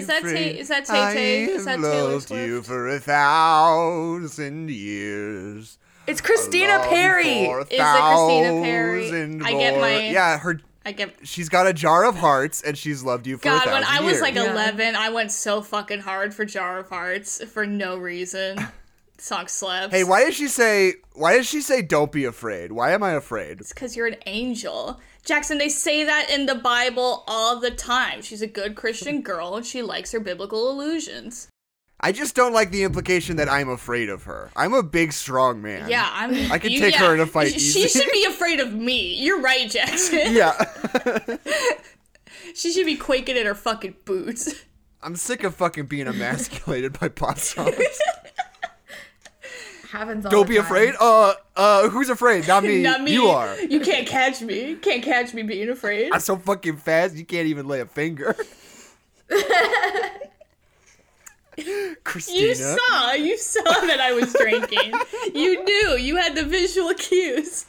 Is that- be is that afraid. Tay- is that Tay-Tay? I Is have that Taylor loved you Swift? for a thousand years. It's Christina Love you Perri. for a Is it Christina Perri? thousand I get more. my- Yeah, her. I get She's got a jar of hearts, and she's loved you for a God, thousand when I was years. like Yeah. 11, I went so fucking hard for Jar of Hearts for no reason. Song slaps. Hey, why does she say? Why does she say? Don't be afraid. Why am I afraid? It's because you're an angel. Jackson, they say that in the Bible all the time. She's a good Christian girl and she likes her biblical illusions. I just don't like the implication that I'm afraid of her. I'm a big, strong man. Yeah, I'm. I could take yeah, her in a fight She easy. should be afraid of me. You're right, Jackson. Yeah. She should be quaking in her fucking boots. I'm sick of fucking being emasculated by pop songs. Happens all Don't be time. afraid. Uh, uh, who's afraid? Not me. Not me. You are. You can't catch me. Can't catch me being afraid. I'm so fucking fast. You can't even lay a finger. Christina. You saw. You saw that I was drinking. you knew. You had the visual cues.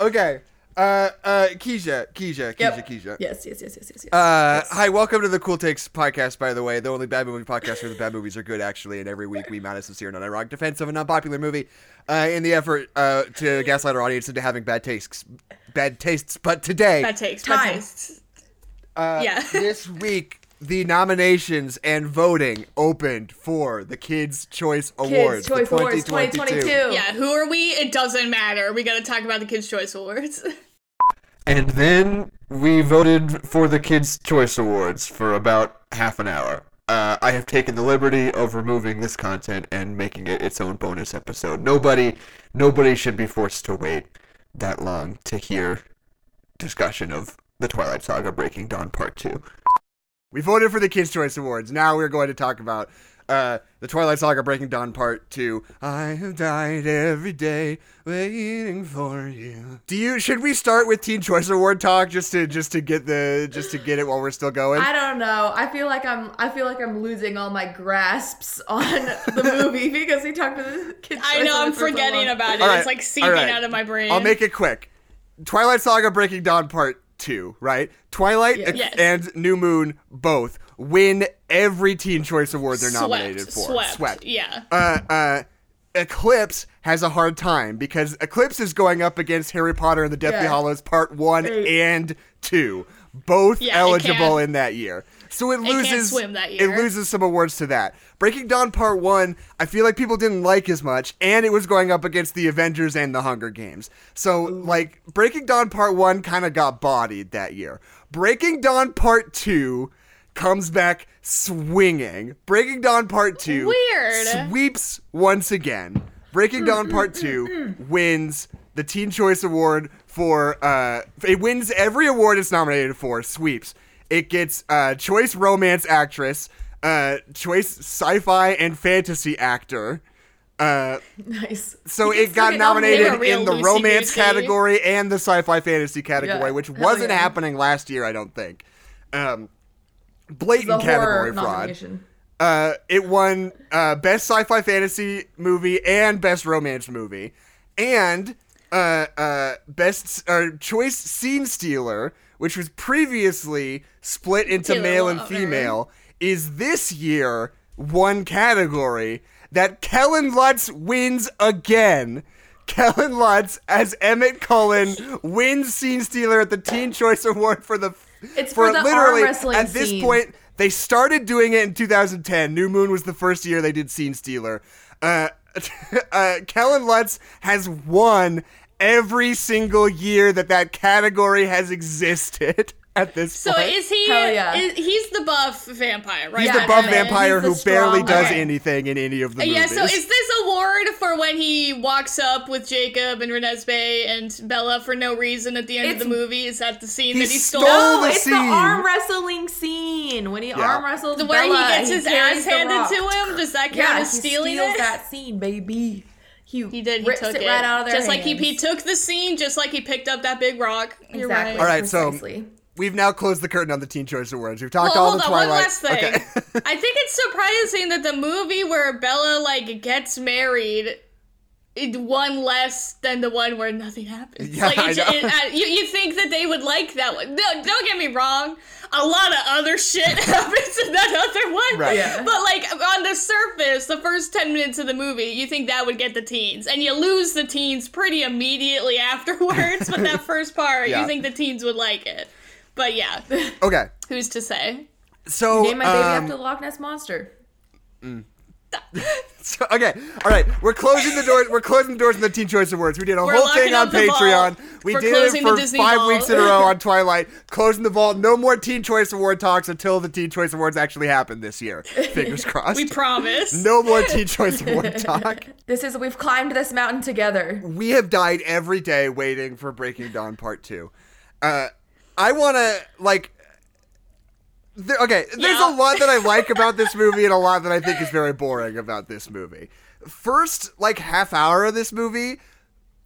Okay. Uh, uh, Keisha, Keisha, Keisha, Yep. Keisha. Yes, yes, yes, yes, yes, yes. Uh, hi, welcome to the Cool Takes podcast. By the way, the only bad movie podcast where the bad movies are good, actually. And every week we mount a sincere and unironic defense of an unpopular movie, uh, in the effort uh, to gaslight our audience into having bad tastes. Bad tastes. But today, bad takes. That Time. tastes. uh, yeah. this week, the nominations and voting opened for the Kids' Choice Awards. Kids Choice for Awards 2022. 2022. Yeah. Who are we? It doesn't matter. We got to talk about the Kids' Choice Awards. And then we voted for the Kids' Choice Awards for about half an hour. Uh, I have taken the liberty of removing this content and making it its own bonus episode. Nobody, nobody should be forced to wait that long to hear discussion of the Twilight Saga: Breaking Dawn Part Two. We voted for the Kids' Choice Awards. Now we're going to talk about uh, the Twilight Saga: Breaking Dawn Part Two. I have died every day waiting for you. Do you? Should we start with Teen Choice Award talk just to just to get the just to get it while we're still going? I don't know. I feel like I'm. I feel like I'm losing all my grasps on the movie because we talked to the kids. I know. I'm forgetting about it. All right, It's like seeping right. out of my brain. I'll make it quick. Twilight Saga: Breaking Dawn Part Two, right? Twilight. Yes. and New Moon both win every Teen Choice Award they're Swept, nominated for. Swept. swept. Yeah. Uh, uh, Eclipse has a hard time because Eclipse is going up against Harry Potter and the Deathly Yeah. Hollows Part One and Two, both Yeah, eligible in that year. So it can't loses. swim that It loses some awards to that. Breaking Dawn Part One, I feel like people didn't like as much, and it was going up against the Avengers and the Hunger Games. So like Breaking Dawn Part One kind of got bodied that year. Breaking Dawn Part Two comes back swinging. Breaking Dawn Part Two Weird. sweeps once again. Breaking Dawn Part mm, mm, 2 mm, wins the Teen Choice Award for uh it wins every award it's nominated for, sweeps. It gets uh choice romance actress, uh choice sci-fi and fantasy actor. Uh Nice. so it got nominated. nominated They were real in the romance category and the sci-fi fantasy category, Yeah. which Hell wasn't yeah. happening last year, I don't think. Um blatant category fraud. Uh, it won uh, best sci-fi fantasy movie and best romance movie, and uh, uh, best uh, choice scene stealer, which was previously split into male and female, is this year one category that Kellen Lutz wins again. Kellen Lutz as Emmett Cullen wins scene stealer at the Teen Choice Award for the It's for the arm literally wrestling at this scene. point they started doing it in 2010. New Moon was the first year they did Scene Stealer. Uh, uh, Kellen Lutz has won every single year that that category has existed at this So point. So is he? Hell yeah. is- he's the buff vampire, right? He's Yeah, the buff vampire he's who the barely does Okay. anything in any of the movies. Yeah, so is this award for when he walks up with Jacob and Renesmee and Bella for no reason at the end of the movie? Is that the scene He that he stole? stole No, the it's scene. the arm wrestling scene when he arm wrestles The where Bella he gets his carries ass handed to him? Does that count Yeah, as he stealing steals it? that scene, baby. He, He did. He rips took it, it, right out of their Just like he, he took the scene, just like he picked up that big rock. You're Exactly. right. All right, so- we've now closed the curtain on the Teen Choice Awards. We've talked Well, all hold the on, Twilight. one last thing. Okay. I think it's surprising that the movie where Bella like gets married it won less than the one where nothing happens. Yeah, like I it, know. it, uh, you, you think that they would like that one. No, don't get me wrong. A lot of other shit happens in that other one. Right. Yeah. But like on the surface, the first 10 minutes of the movie, you think that would get the teens. And you lose the teens pretty immediately afterwards, but that first part, Yeah. you think the teens would like it. But yeah, okay. who's to say? So, Name my baby um, after the Loch Ness monster. so- okay, all right. We're closing the doors. We're closing the doors on the Teen Choice Awards. We did a We're whole thing on Patreon. vault. We We're did it for five vault. weeks in a row on Twilight. Closing the vault. No more Teen Choice Award talks until the Teen Choice Awards actually happen this year. Fingers crossed. We promise. no more Teen Choice Award talk. This is we've climbed this mountain together. we have died every day waiting for Breaking Dawn Part Two. Uh, I want to like. There, okay, there's Yeah. a lot that I like about this movie and a lot that I think is very boring about this movie. First, like half hour of this movie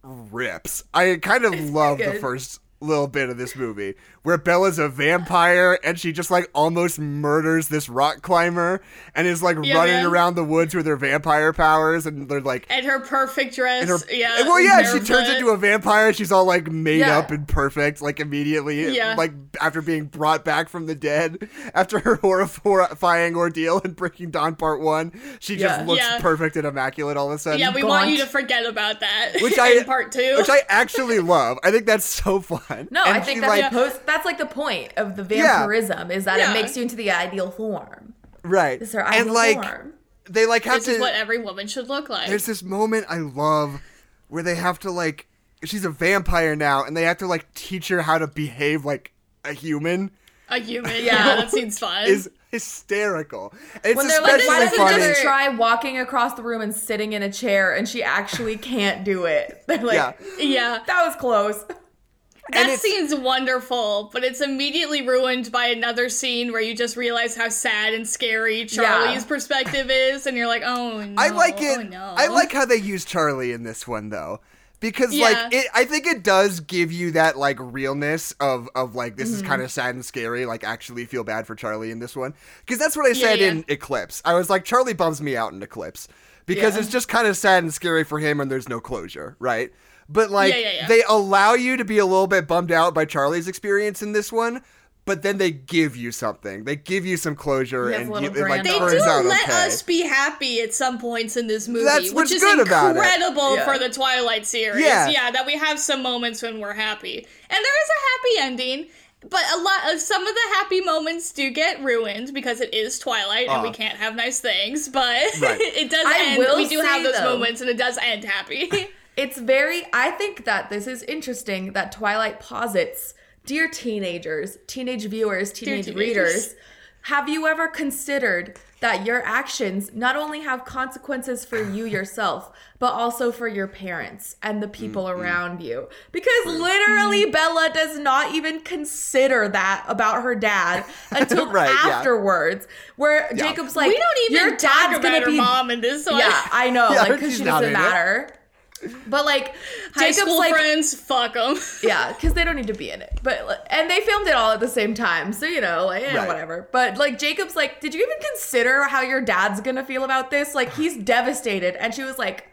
rips. I kind of love the first little bit of this movie where Bella's a vampire and she just like almost murders this rock climber and is like Yeah, running man. around the woods with her vampire powers and they're like And her perfect dress. her- yeah. well, yeah, she turns into a vampire. She's all like made Yeah. up and perfect, like immediately, Yeah. like after being brought back from the dead after her horrifying ordeal in Breaking Dawn Part One. She just Yeah. looks perfect and immaculate all of a sudden. Yeah, we want you to forget about that. which I part two. which I actually love. I think that's so fun. No, And I think that's like Yeah. post, that's like the point of the Yeah. vampirism is that Yeah. it makes you into the ideal form. right, It's her and like form. they like have this to. is what every woman should look like. there's this moment I love where they have to like she's a vampire now and they have to like teach her how to behave like a human a human. Yeah, Yeah. that seems fun. is hysterical. It's When they're like, why doesn't funny. she just try walking across the room and sitting in a chair and she actually can't do it? They're like, Yeah. yeah. that was close. That scene's wonderful, but it's immediately ruined by another scene where you just realize how sad and scary Charlie's perspective is, and you're like, oh no. I like it. Oh, no. I like how they use Charlie in this one though. Because Yeah. like it I think it does give you that like realness of of like this is Mm-hmm. kind of sad and scary, like actually feel bad for Charlie in this one. Because that's what I Yeah, said yeah. in Eclipse. I was like Charlie bums me out in Eclipse. Because Yeah. it's just kind of sad and scary for him and there's no closure, right? But like Yeah, yeah, yeah. they allow you to be a little bit bummed out by Charlie's experience in this one. But then they give you something. They give you some closure, and you, it like They Turns do out let okay. us be happy at some points in this movie, That's which is good about it. incredible Yeah. for the Twilight series. Yeah. that we have some moments when we're happy, and there is a happy ending. But a lot of some of the happy moments do get ruined because it is Twilight and we Uh. can't have nice things. But Right. it does I end. will We do have those though- moments, and it does end happy. It's very, I think that this is interesting that Twilight posits, dear teenagers, teenage viewers, teenage readers, have you ever considered that your actions not only have consequences for you yourself, but also for your parents and the people Mm-hmm. around you? Because literally, Bella does not even consider that about her dad until Right, yeah. afterwards, where Jacob's like, we don't even your talk dad's about gonna her be mom in this one. yeah, I know, Yeah, like because she doesn't matter. it. Matter. But like High Jacob's school like friends, fuck them. yeah, because they don't need to be in it. But and they filmed it all at the same time, so you know, like eh, Right. whatever. But like Jacob's like, did you even consider how your dad's gonna feel about this? Like he's devastated, and she was like,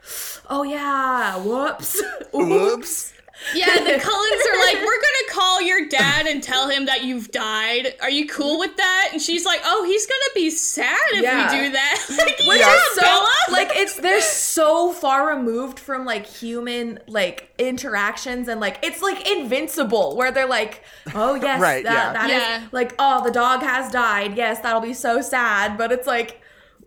oh yeah, whoops, Whoops. Yeah, the Cullens are like, we're gonna call your dad and tell him that you've died. Are you cool with that? And she's like, oh, he's gonna be sad if Yeah. we do that. Like, Which yeah, is so Bella. like it's they're so far removed from like human like interactions and like it's like invincible where they're like oh yes Right, that, yeah. that is Yeah. like oh the dog has died yes that'll be so sad but it's like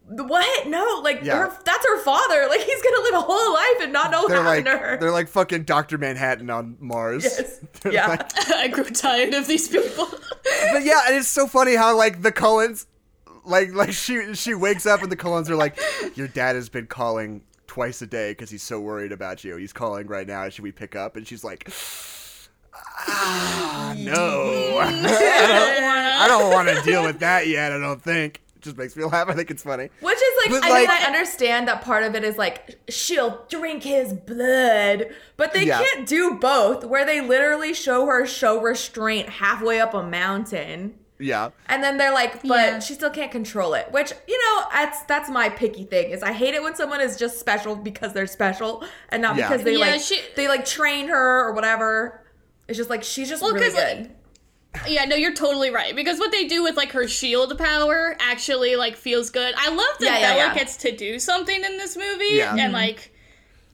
what no like Yeah. her, that's her father like he's gonna live a whole life and not know what They're happened like to her they're like fucking Doctor Manhattan on Mars. Yes. They're Yeah. like- I grew tired of these people. but yeah, and it's so funny how like the Cullens, like like she she wakes up and the Cullens are like, your dad has been calling twice a day because he's so worried about you. He's calling right now. Should we pick up? And she's like. Ah, no. I don't, I don't want to deal with that yet, I don't think. It just makes me laugh. I think it's funny. which is like, But, I like- mean, I understand that part of it is like she'll drink his blood, but they Yeah. can't do both. Where they literally show her show restraint halfway up a mountain, Yeah. and then they're like, but Yeah. she still can't control it. Which you know, that's that's my picky thing. Is I hate it when someone is just special because they're special and not Yeah. because they Yeah, like she- they like train her or whatever. It's just like she's just Well, really 'cause, like, good. Yeah, no, you're totally right. Because what they do with like her shield power actually like feels good. I love that Yeah, yeah, Bella yeah. gets to do something in this movie Yeah. and mm-hmm. like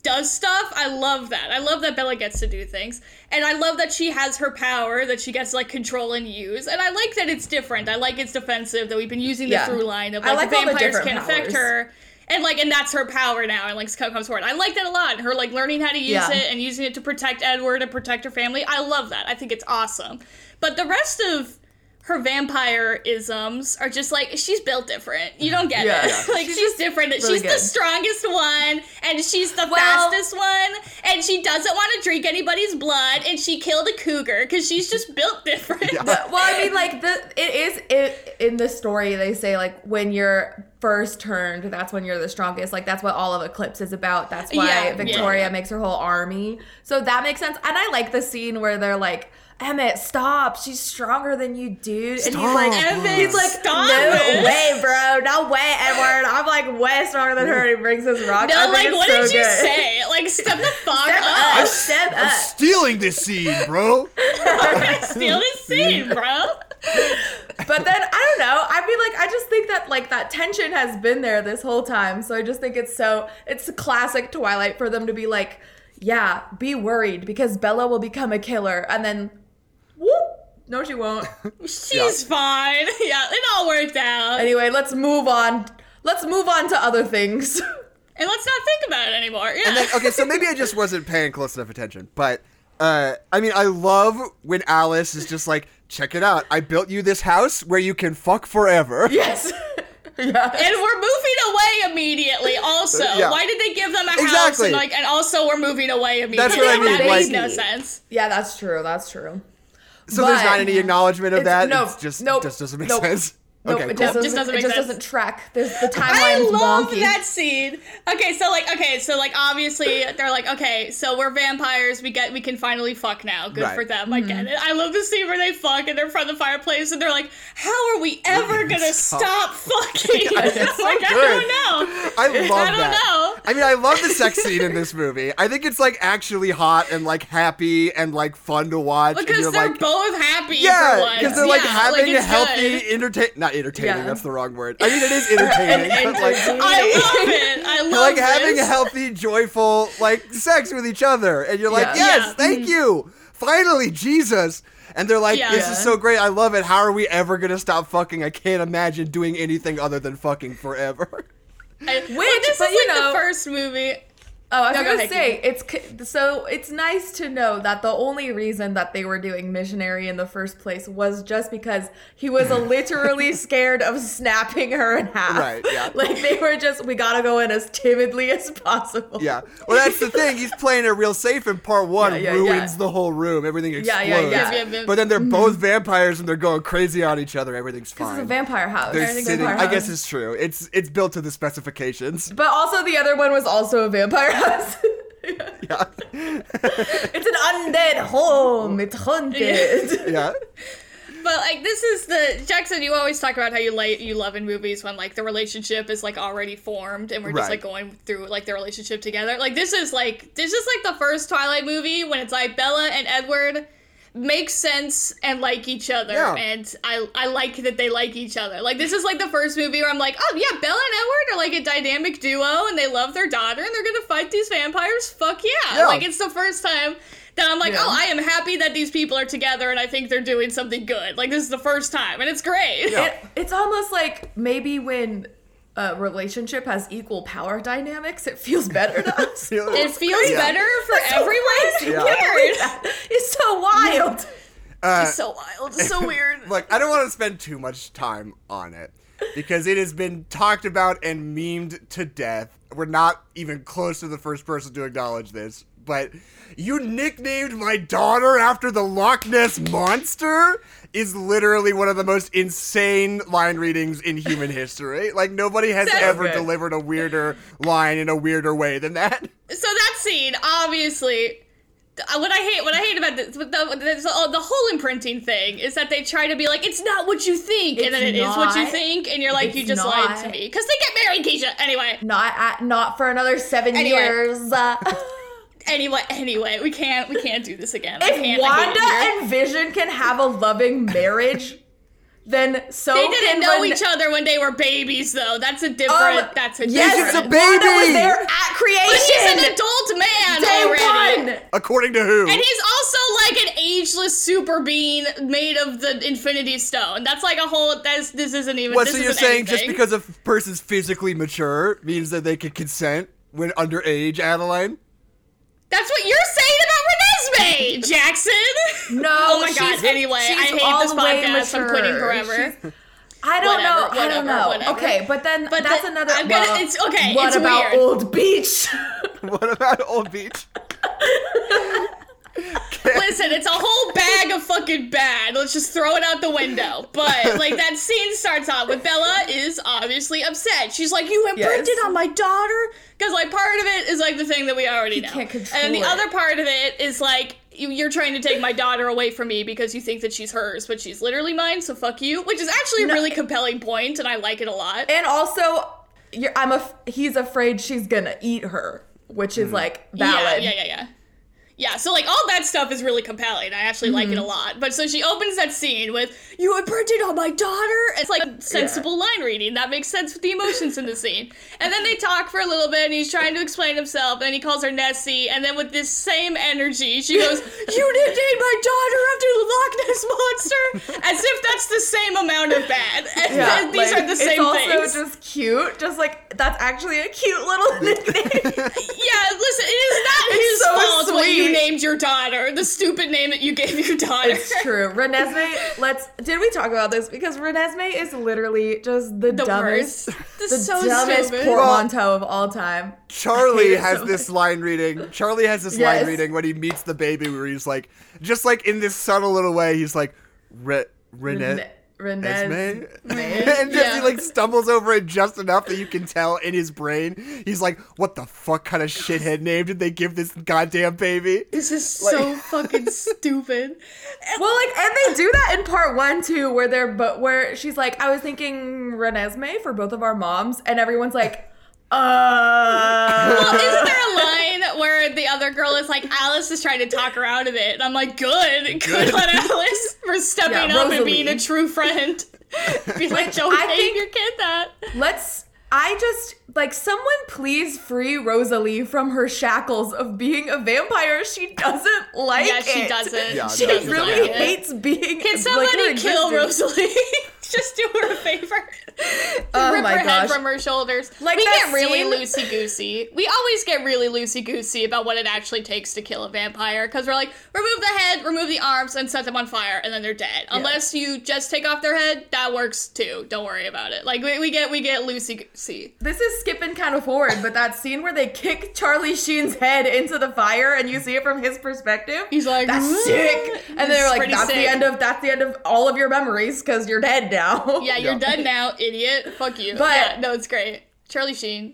does stuff. I love that. I love that Bella gets to do things. And I love that she has her power that she gets to like control and use. And I like that it's different. I like it's defensive that we've been using the Yeah. through line of I like, like the all the vampires different can affect her. And like, and that's her power now, and like comes forward. I like that a lot. Her like learning how to use Yeah. it and using it to protect Edward and protect her family. I love that. I think it's awesome. But the rest of her vampire isms are just like she's built different. You don't get Yeah. it. Yeah. like she's, different. really she's the strongest one, and she's the Well- fastest one, and she doesn't want to drink anybody's blood, and she killed a cougar because she's just built different. But, well, I mean, like the it is it in the story. They say like when you're first turned, that's when you're the strongest. Like that's what all of Eclipse is about. That's why Yeah, yeah, Victoria yeah. makes her whole army. So that makes sense. And I like the scene where they're like. Emmett, stop! She's stronger than you, dude. And he's like, Stop. Emmett, he's like, stop no it." way, bro, no way, Edward. I'm like way stronger than her. And he brings his rock. I No, think like what so did you say? Like step the fuck Step up. up, step I'm up. stealing this scene, bro. Steal this scene, bro. But then I don't know. I mean, like I just think that like that tension has been there this whole time. So I just think it's so it's a classic Twilight for them to be like, yeah, be worried because Bella will become a killer, and then whoop, no, she won't. She's fine. Yeah, it all worked out. anyway, let's move on. Let's move on to other things. And let's not think about it anymore. Yeah. And then, okay, so maybe I just wasn't paying close enough attention, but uh, I mean, I love when Alice is just like, check it out. I built you this house where you can fuck forever. yes. yeah. And we're moving away immediately. Also, Yeah. why did they give them a house Exactly. and like, and also we're moving away immediately? That's what I mean, That makes like- no sense. Yeah, that's true. That's true. So there's not any acknowledgement of that. no, it's just just doesn't make nope. sense. Nope, okay, it cool. just doesn't, Just doesn't it make just sense. doesn't track. There's the timeline's I love wonky. that scene. Okay, so like, okay, so like, obviously they're like, okay, so we're vampires. We get, we can finally fuck now. Good Right. for them. I get mm-hmm. it. I love the scene where they fuck and they're in front of the fireplace and they're like, how are we ever gonna Stop. stop fucking? it's like, so I don't know. I love I don't that. know. I mean, I love the sex scene in this movie. I think it's like actually hot and like happy and like fun to watch. and Because you're they're like, both happy yeah, once. because they're like Yeah, having a healthy, good. entertain. Not entertaining. Yeah. That's the wrong word. I mean, it is entertaining. but like, I love it. I love it. It's like this. having a healthy, joyful like sex with each other, and you're like, Yeah. yes, Yeah. thank mm-hmm. you, finally, Jesus. And they're like, Yeah. this is so great. I love it. How are we ever gonna stop fucking? I can't imagine doing anything other than fucking forever. I- Which, well, this but is you like know- the first movie. Oh, I was No, gonna ahead, say it's so it's nice to know that the only reason that they were doing missionary in the first place was just because he was literally scared of snapping her in half. Right, yeah. Like they were just we gotta go in as timidly as possible. Yeah. Well, that's the thing. He's playing it real safe in part one. Yeah, yeah, ruins yeah. the whole room. Everything explodes. Yeah, yeah, yeah. But then they're mm-hmm. both vampires and they're going crazy on each other. Everything's This is a vampire house. they're sitting. vampire I guess house. it's true. It's it's built to the specifications. But also the other one was also a vampire house. Yeah. it's an undead home. It's haunted. yeah. But like this is the Jackson. You always talk about how you like you love in movies when like the relationship is like already formed and we're just Right. like going through like the relationship together. Like this is like this is like the first Twilight movie when it's like Bella and Edward make sense and like each other Yeah. and I I like that they like each other. Like this is like the first movie where I'm like, oh yeah, Bella and Edward are like a dynamic duo and they love their daughter and they're gonna fight these vampires. Fuck yeah! Yeah. Like it's the first time that I'm like, Yeah. oh, I am happy that these people are together and I think they're doing something good. Like this is the first time and it's great. Yeah. It, it's almost like maybe when a relationship has equal power dynamics, it feels better to us. It feels Yeah. better for everyone. It's Yeah. weird. It's so wild. Uh, It's so wild. It's so weird. Look, I don't want to spend too much time on it because it has been talked about and memed to death. We're not even close to the first person to acknowledge this, but you nicknamed my daughter after the Loch Ness monster is literally one of the most insane line readings in human history. Like nobody has That's ever good. delivered a weirder line in a weirder way than that. So that scene, obviously, what I hate, what I hate about this, the, the, the, oh, the whole imprinting thing is that they try to be like, it's not what you think, and It's then it is what you think, and you're like, you just lied to me because they get married, Keisha. Anyway, Not at, not for another seven Anyway. years. Anyway, anyway, we can't, we can't do this again. I if can't, I Wanda and Vision can have a loving marriage, then so They didn't can know Ren- each other when they were babies, though. That's a different. Um, that's a yes, different. Vision's a Wanda was baby! there at But creation. he's an adult man Day already. one. According to who? And he's also like an ageless super being made of the Infinity Stone. That's like a whole. That's this isn't even. What, this so you're isn't saying just because a person's physically mature means that they can consent when underage, Adeline? That's what you're saying about Renesmee, Jackson. No, Oh my she's- god. Anyway, she's I hate all this podcast. I'm quitting forever. She's- I don't Whatever, know. I don't know. whatever. Okay, but then But that's the- another. I'm gonna- well, it's- okay, What it's about weird. Old Beach? What about Old Beach? Listen, it's a whole bag of fucking bad. Let's just throw it out the window. But like that scene starts out with Bella is obviously upset. She's like, "You imprinted Yes. on my daughter," because like part of it is like the thing that we already know, can't control and the it. other part of it is like. You, you're trying to take my daughter away from me because you think that she's hers, but she's literally mine. So fuck you. Which is actually a No, really it- compelling point, and I like it a lot. and also, you're, I'm a. He's afraid she's gonna eat her, which is mm. like valid. Yeah, yeah, yeah, yeah. Yeah, so like all that stuff is really compelling. I actually like Mm-hmm. it a lot. But so she opens that scene with "You imprinted on my daughter." It's like sensible line reading that makes sense with the emotions in the scene. And then they talk for a little bit, and he's trying to explain himself, and then he calls her Nessie. And then with this same energy, she goes, "You nicknamed my daughter after the Loch Ness monster," as if that's the same amount of bad. And Yeah, these like, are the same things. it's also just cute. Just like that's actually a cute little nickname. Yeah, listen, it is not It's his so fault what you named your daughter, the stupid name that you gave your daughter. It's true. Renesmee, let's did we talk about this? Because Renesmee is literally just the, the dumbest worst. This the so dumbest stupid. portmanteau of all time. Charlie has so this much. line reading. Charlie has this Yes. line reading when he meets the baby, where he's like, just like in this subtle little way, he's like, Re- Rene- Rene- Esme? Renesmee. and just he like stumbles over it just enough that you can tell in his brain. He's like, "What the fuck kind of shithead name did they give this goddamn baby?" This is so fucking stupid. Well, like, and they do that in part one too, where they're but where she's like, I was thinking Renesmee for both of our moms, and everyone's like, uh. Well, isn't there a line where the other girl is like, Alice is trying to talk her out of it? And I'm like, good. Good on Alice for stepping Yeah, up and being a true friend. Be like, don't I name think- your kid that. Let's. I just like someone please free Rosalie from her shackles of being a vampire. She doesn't like Yeah, it. she doesn't. Yeah, she no, doesn't really like it. hates being. Can like, somebody her kill existence. Rosalie? Just do her a favor. Oh Rip my her head from her shoulders. Like we get really loosey goosey. We always get really loosey goosey about what it actually takes to kill a vampire because we're like, remove the head, remove the arms, and set them on fire, and then they're dead. Unless you just take off their head, that works too. Don't worry about it. Like we, we get we get loosey goosey. This is skipping kind of forward, but that scene where they kick Charlie Sheen's head into the fire and you see it from his perspective. He's like, that's sick. And they're like, that's the end of that's the end of all of your memories because you're dead now. Yeah, you're Yeah. dead now, idiot. Fuck you. But- yeah, no, it's great. Charlie Sheen.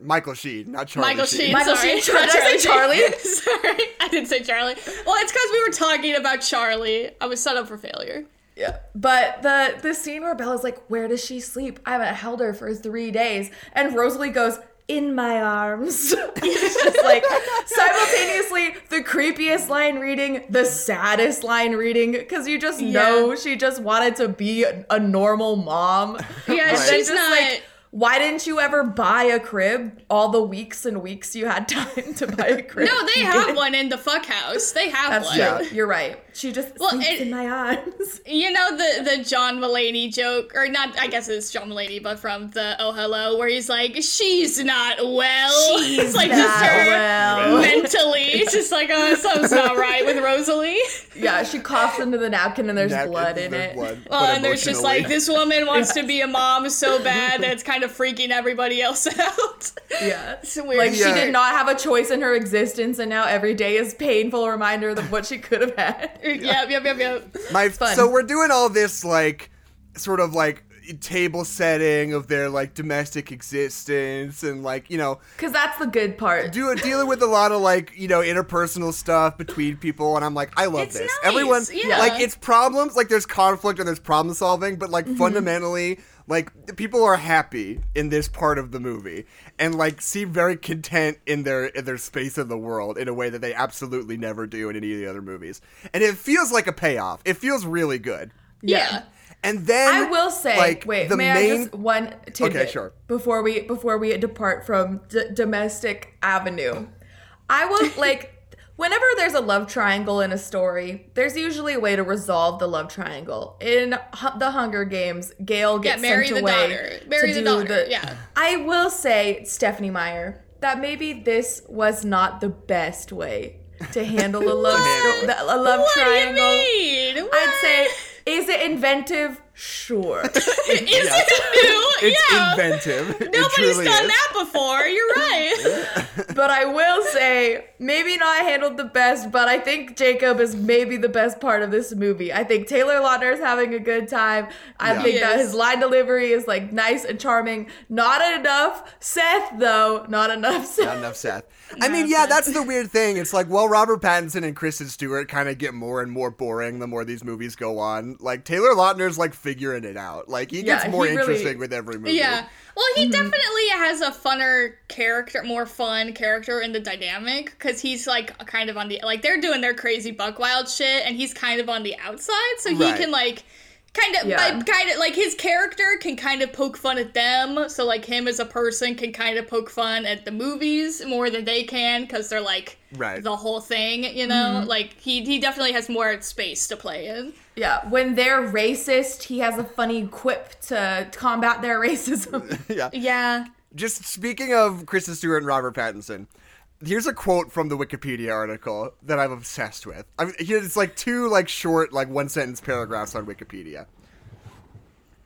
Michael Sheen, not Charlie Michael Sheen. Michael sorry. Sheen. Did I say Charlie? sorry, I didn't say Charlie. Well, it's because we were talking about Charlie. I was set up for failure. Yeah. But the the scene where Bella's like, "Where does she sleep? I haven't held her for three days," and Rosalie goes, "In my arms." it's just like simultaneously the creepiest line reading, the saddest line reading, because you just know she just wanted to be a, normal mom. Yeah, she's just not. like. Why didn't you ever buy a crib all the weeks and weeks you had time to buy a crib? no, they have one in the fuck house. They have That's one. true. You're right. She just Well, sleeps it- in my arms. You know the the John Mulaney joke, or not? I guess it's John Mulaney, but from the Oh Hello, where he's like, "She's not well." She's like not just her well. mentally. It's just like, oh, something's not right with Rosalie. Yeah, she coughs into the napkin and there's Napkins, blood in there's it. blood, Well, and there's just like this woman wants to be a mom so bad that it's kind kind of freaking everybody else out. Yeah. It's weird. Like she did not have a choice in her existence, and now every day is painful reminder of what she could have had. Yep, yep, yep, yep. My fun. so we're doing all this like sort of like table setting of their like domestic existence and like you know Because that's the good part. do dealing with a lot of like you know interpersonal stuff between people and i'm like i love It's this nice, everyone yeah. like it's problems like there's conflict and there's problem solving but like Mm-hmm. fundamentally like people are happy in this part of the movie and like seem very content in their in their space in the world in a way that they absolutely never do in any of the other movies and it feels like a payoff it feels really good Yeah. and then I will say, like wait, the may main I just one tidbit sure. before we before we depart from d- domestic avenue. I will like whenever there's a love triangle in a story, there's usually a way to resolve the love triangle. In Hu- the Hunger Games, Gale gets marry sent the away daughter. Marry to the do daughter, yeah. I will say, Stephenie Meyer, that maybe this was not the best way to handle a love a love what triangle. do you mean? I'd say, is it inventive? Sure. Is it new? it's yeah. inventive It Nobody's truly done is. that before. You're right. but I will say, maybe not handled the best, but I think Jacob is maybe the best part of this movie. I think Taylor Lautner is having a good time. I Yeah. think He that is. his line delivery is like nice and charming. Not enough Seth, though. Not enough Seth. Not enough Seth. I mean, yeah, that's the weird thing. It's like, well, Robert Pattinson and Kristen Stewart kind of get more and more boring the more these movies go on. Like Taylor Lautner's like figuring it out. Like he gets Yeah, more he really- interesting with every movie. Yeah. Well, he Mm-hmm. definitely has a funner character, more fun character in the dynamic because he's like kind of on the like they're doing their crazy buck wild shit, and he's kind of on the outside, so he Right. can like kind of Yeah. by kind of like his character can kind of poke fun at them, so like him as a person can kind of poke fun at the movies more than they can because they're like Right. the whole thing, you know. Mm-hmm. Like he he definitely has more space to play in. Yeah, when they're racist, he has a funny quip to combat their racism. yeah. Yeah. Just speaking of Kristen Stewart and Robert Pattinson, here's a quote from the Wikipedia article that I'm obsessed with. I mean, it's like two like short like one sentence paragraphs on Wikipedia.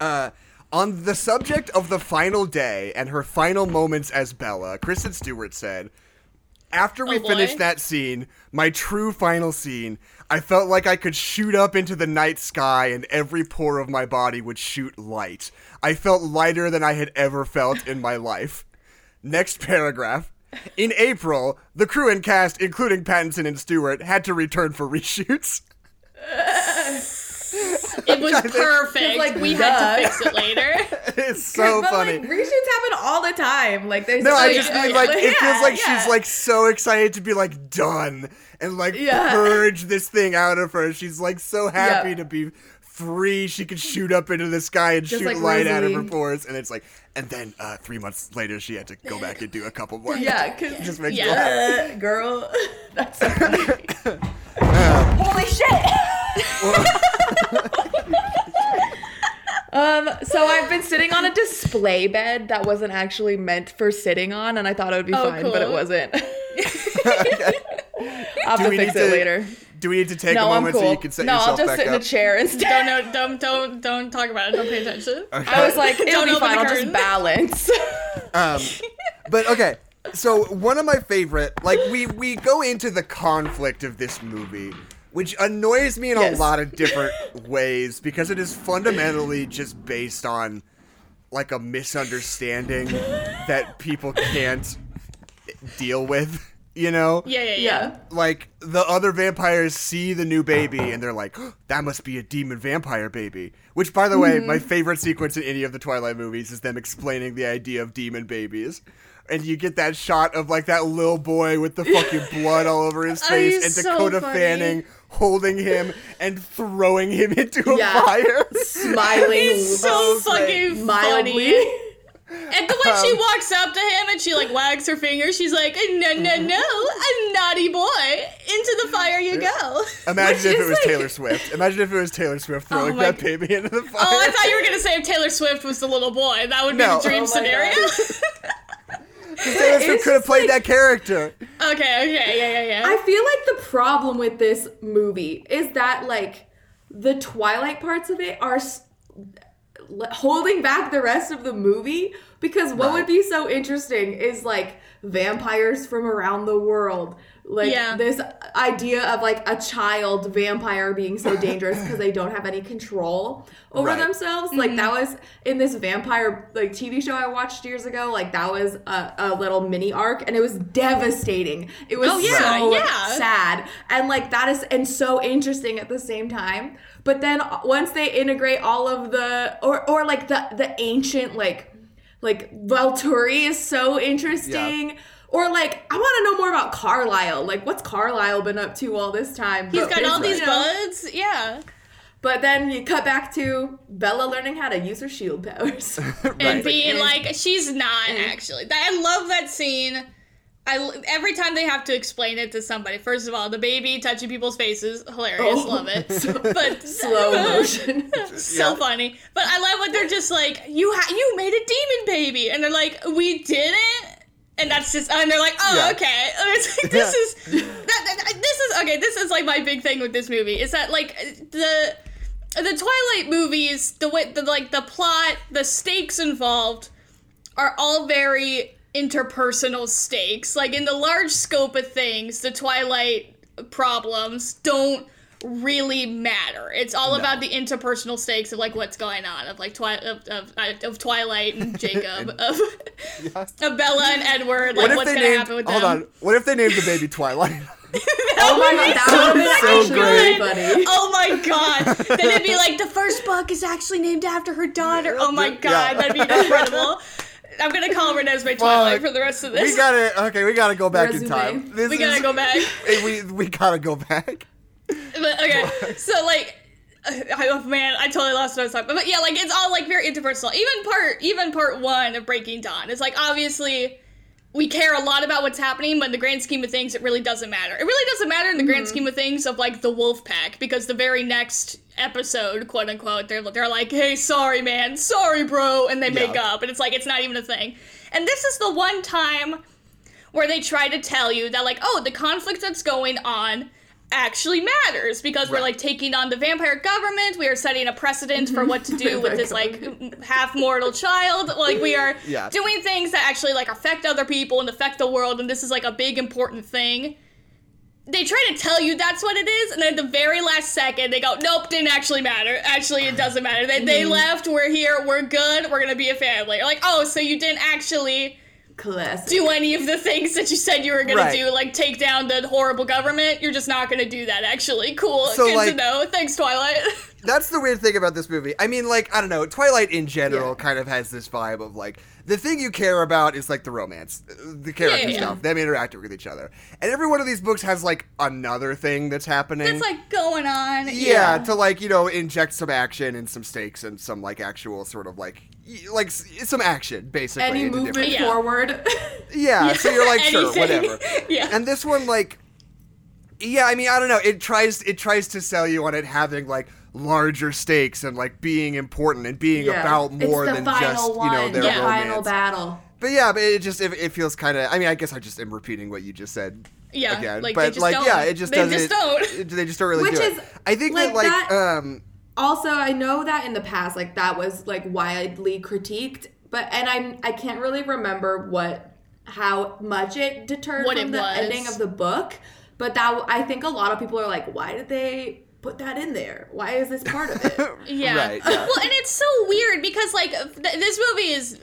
Uh, on the subject of the final day and her final moments as Bella, Kristen Stewart said, "After we Oh, finished that scene, my true final scene, I felt like I could shoot up into the night sky and every pore of my body would shoot light. I felt lighter than I had ever felt in my life." Next paragraph. In April, the crew and cast, including Pattinson and Stewart, had to return for reshoots. It was perfect. like, we had to fix it later. It's so but funny. like reshoots happen all the time. Like there's No, I just yeah, mean yeah. like it yeah, feels like yeah. she's like so excited to be like done and like Yeah. purge this thing out of her. She's like so happy Yeah. to be free. She could shoot up into the sky and Just shoot like light out of her Rosalie. pores. And it's like, and then uh, three months later, she had to go back and do a couple more. Yeah, because just makes me Yeah. laugh. uh, girl, that's so funny. Holy shit! um, so I've been sitting on a display bed that wasn't actually meant for sitting on, and I thought it would be Oh, fine, but it wasn't. I'll have we to fix it to- later. Do we need to take a No, I'm moment cool. so you can set no, I'll just back sit in up? a chair instead. don't, don't, don't, don't talk about it. Don't pay attention. I was like, it'll Don't be open fine. I'll just balance. Um, but okay, so one of my favorite, like we we go into the conflict of this movie, which annoys me in Yes. a lot of different ways because it is fundamentally just based on like a misunderstanding that people can't deal with. You know, Yeah, yeah, yeah. yeah. like the other vampires see the new baby and they're like, that must be a demon vampire baby. Which, by the way, my mm-hmm. favorite sequence in any of the Twilight movies is them explaining the idea of demon babies. And you get that shot of like that little boy with the fucking blood all over his Oh, face he's and so Dakota funny. Fanning holding him and throwing him into a Yeah. fire. Smiling. He's so fucking mildly. Funny. And the when Um, she walks up to him and she like wags her finger, she's like, "No, no, no, a naughty boy! Into the fire you go!" Imagine Which if it was like- Taylor Swift. Imagine if it was Taylor Swift throwing my that g- baby into the fire. Oh, I thought you were gonna say if Taylor Swift was the little boy. That would be No. the dream Oh scenario. Taylor Swift could have played like- that character. okay, okay, yeah, yeah, yeah. I feel like the problem with this movie is that like the Twilight parts of it are s- l- holding back the rest of the movie Because what Right. would be so interesting is like vampires from around the world. Like Yeah. this idea of like a child vampire being so dangerous because they don't have any control over Right. themselves. Like that was in this vampire like TV show I watched years ago. Like that was a, a little mini arc and it was devastating. It was Oh, yeah, so yeah. sad and like that is and so interesting at the same time. But then uh, once they integrate all of the or or like the the ancient like like Volturi is so interesting. Or like I want to know more about Carlisle. Like what's Carlisle been up to all this time? He's But got all these you know, buds. Yeah. But then you cut back to Bella learning how to use her shield powers. and being like she's not actually i love that scene I l- every time they have to explain it to somebody. First of all, the baby touching people's faces, hilarious, Oh. love it. but Slow motion. so Yeah. funny. But I love when they're just like, "You ha- you made a demon baby," and they're like, "We didn't." And that's just, and they're like, "Oh, Yeah. okay." Like, this is that, that- this is okay. This is like my big thing with this movie is that like the the Twilight movies, the way the like the plot, the stakes involved are all very interpersonal stakes. Like in the large scope of things, the Twilight problems don't really matter. It's all about the interpersonal stakes of like what's going on of like Twi- of, of, uh, of Twilight and Jacob of, of Bella and Edward. Like What if what's they gonna named? happen with Hold them? on. What if they named the baby Twilight? oh my god, that would have been So actually great. really funny. Oh my god! then it'd be like the first book is actually named after her daughter. Oh my god, that'd be incredible. I'm gonna call Renesmee Twilight Fuck. for the rest of this. we gotta. Okay, we gotta go back in time. This We gotta is- go back. We we gotta go back. But okay, so like, I, oh man, I totally lost what I was talking. About. But yeah, like it's all like very interpersonal. Even part, even part one of Breaking Dawn is like obviously we care a lot about what's happening, but in the grand scheme of things, it really doesn't matter. It really doesn't matter in the grand mm-hmm. scheme of things of like the Wolf Pack because the very next episode, quote unquote, they're they're like, "Hey, sorry, man, sorry, bro," and they make up, and it's like it's not even a thing. And this is the one time where they try to tell you that like oh the conflict that's going on actually matters because we're like taking on the vampire government. We are setting a precedent for what to do with this like half mortal child. Like we are Yeah. doing things that actually like affect other people and affect the world and this is like a big important thing. They try to tell you that's what it is and then at the very last second they go nope didn't actually matter. Actually it doesn't matter. They, they mm-hmm. left we're here. We're good. We're gonna be a family. You're like oh so you didn't actually Classic. do any of the things that you said you were gonna Right. do, like take down the horrible government. You're just not gonna do that. Actually, cool. So, Good to know. Thanks, Twilight. That's the weird thing about this movie. I mean, like, I don't know, Twilight in general Yeah. kind of has this vibe of like the thing you care about is like the romance, uh, the character yeah, yeah. stuff, them interacting with each other. And every one of these books has like another thing that's happening. it's like going on. yeah, to like, you know, inject some action and some stakes and some like actual sort of like like some action basically. Any movement Yeah. forward. Yeah, so you're like, sure, whatever. Yeah. And this one, like, yeah, I mean, I don't know. It tries, it tries to sell you on it having like larger stakes and like being important and being Yeah. about more than just one, you know their the Yeah. romance. final battle. But yeah, but it just it, it feels kind of. I mean, I guess I just am repeating what you just said. Yeah, again. like, they but just like don't. yeah, it just They doesn't. just don't. it- they just don't really Which do is, it. I think like, that like that- um Also, I know that in the past, like that was like widely critiqued, but and I I can't really remember what how much it deterred What from it the was. ending of the book. But that I think a lot of people are like, why did they put that in there? Why is this part of it? Yeah. Right, yeah. Well, and it's so weird because like th- this movie is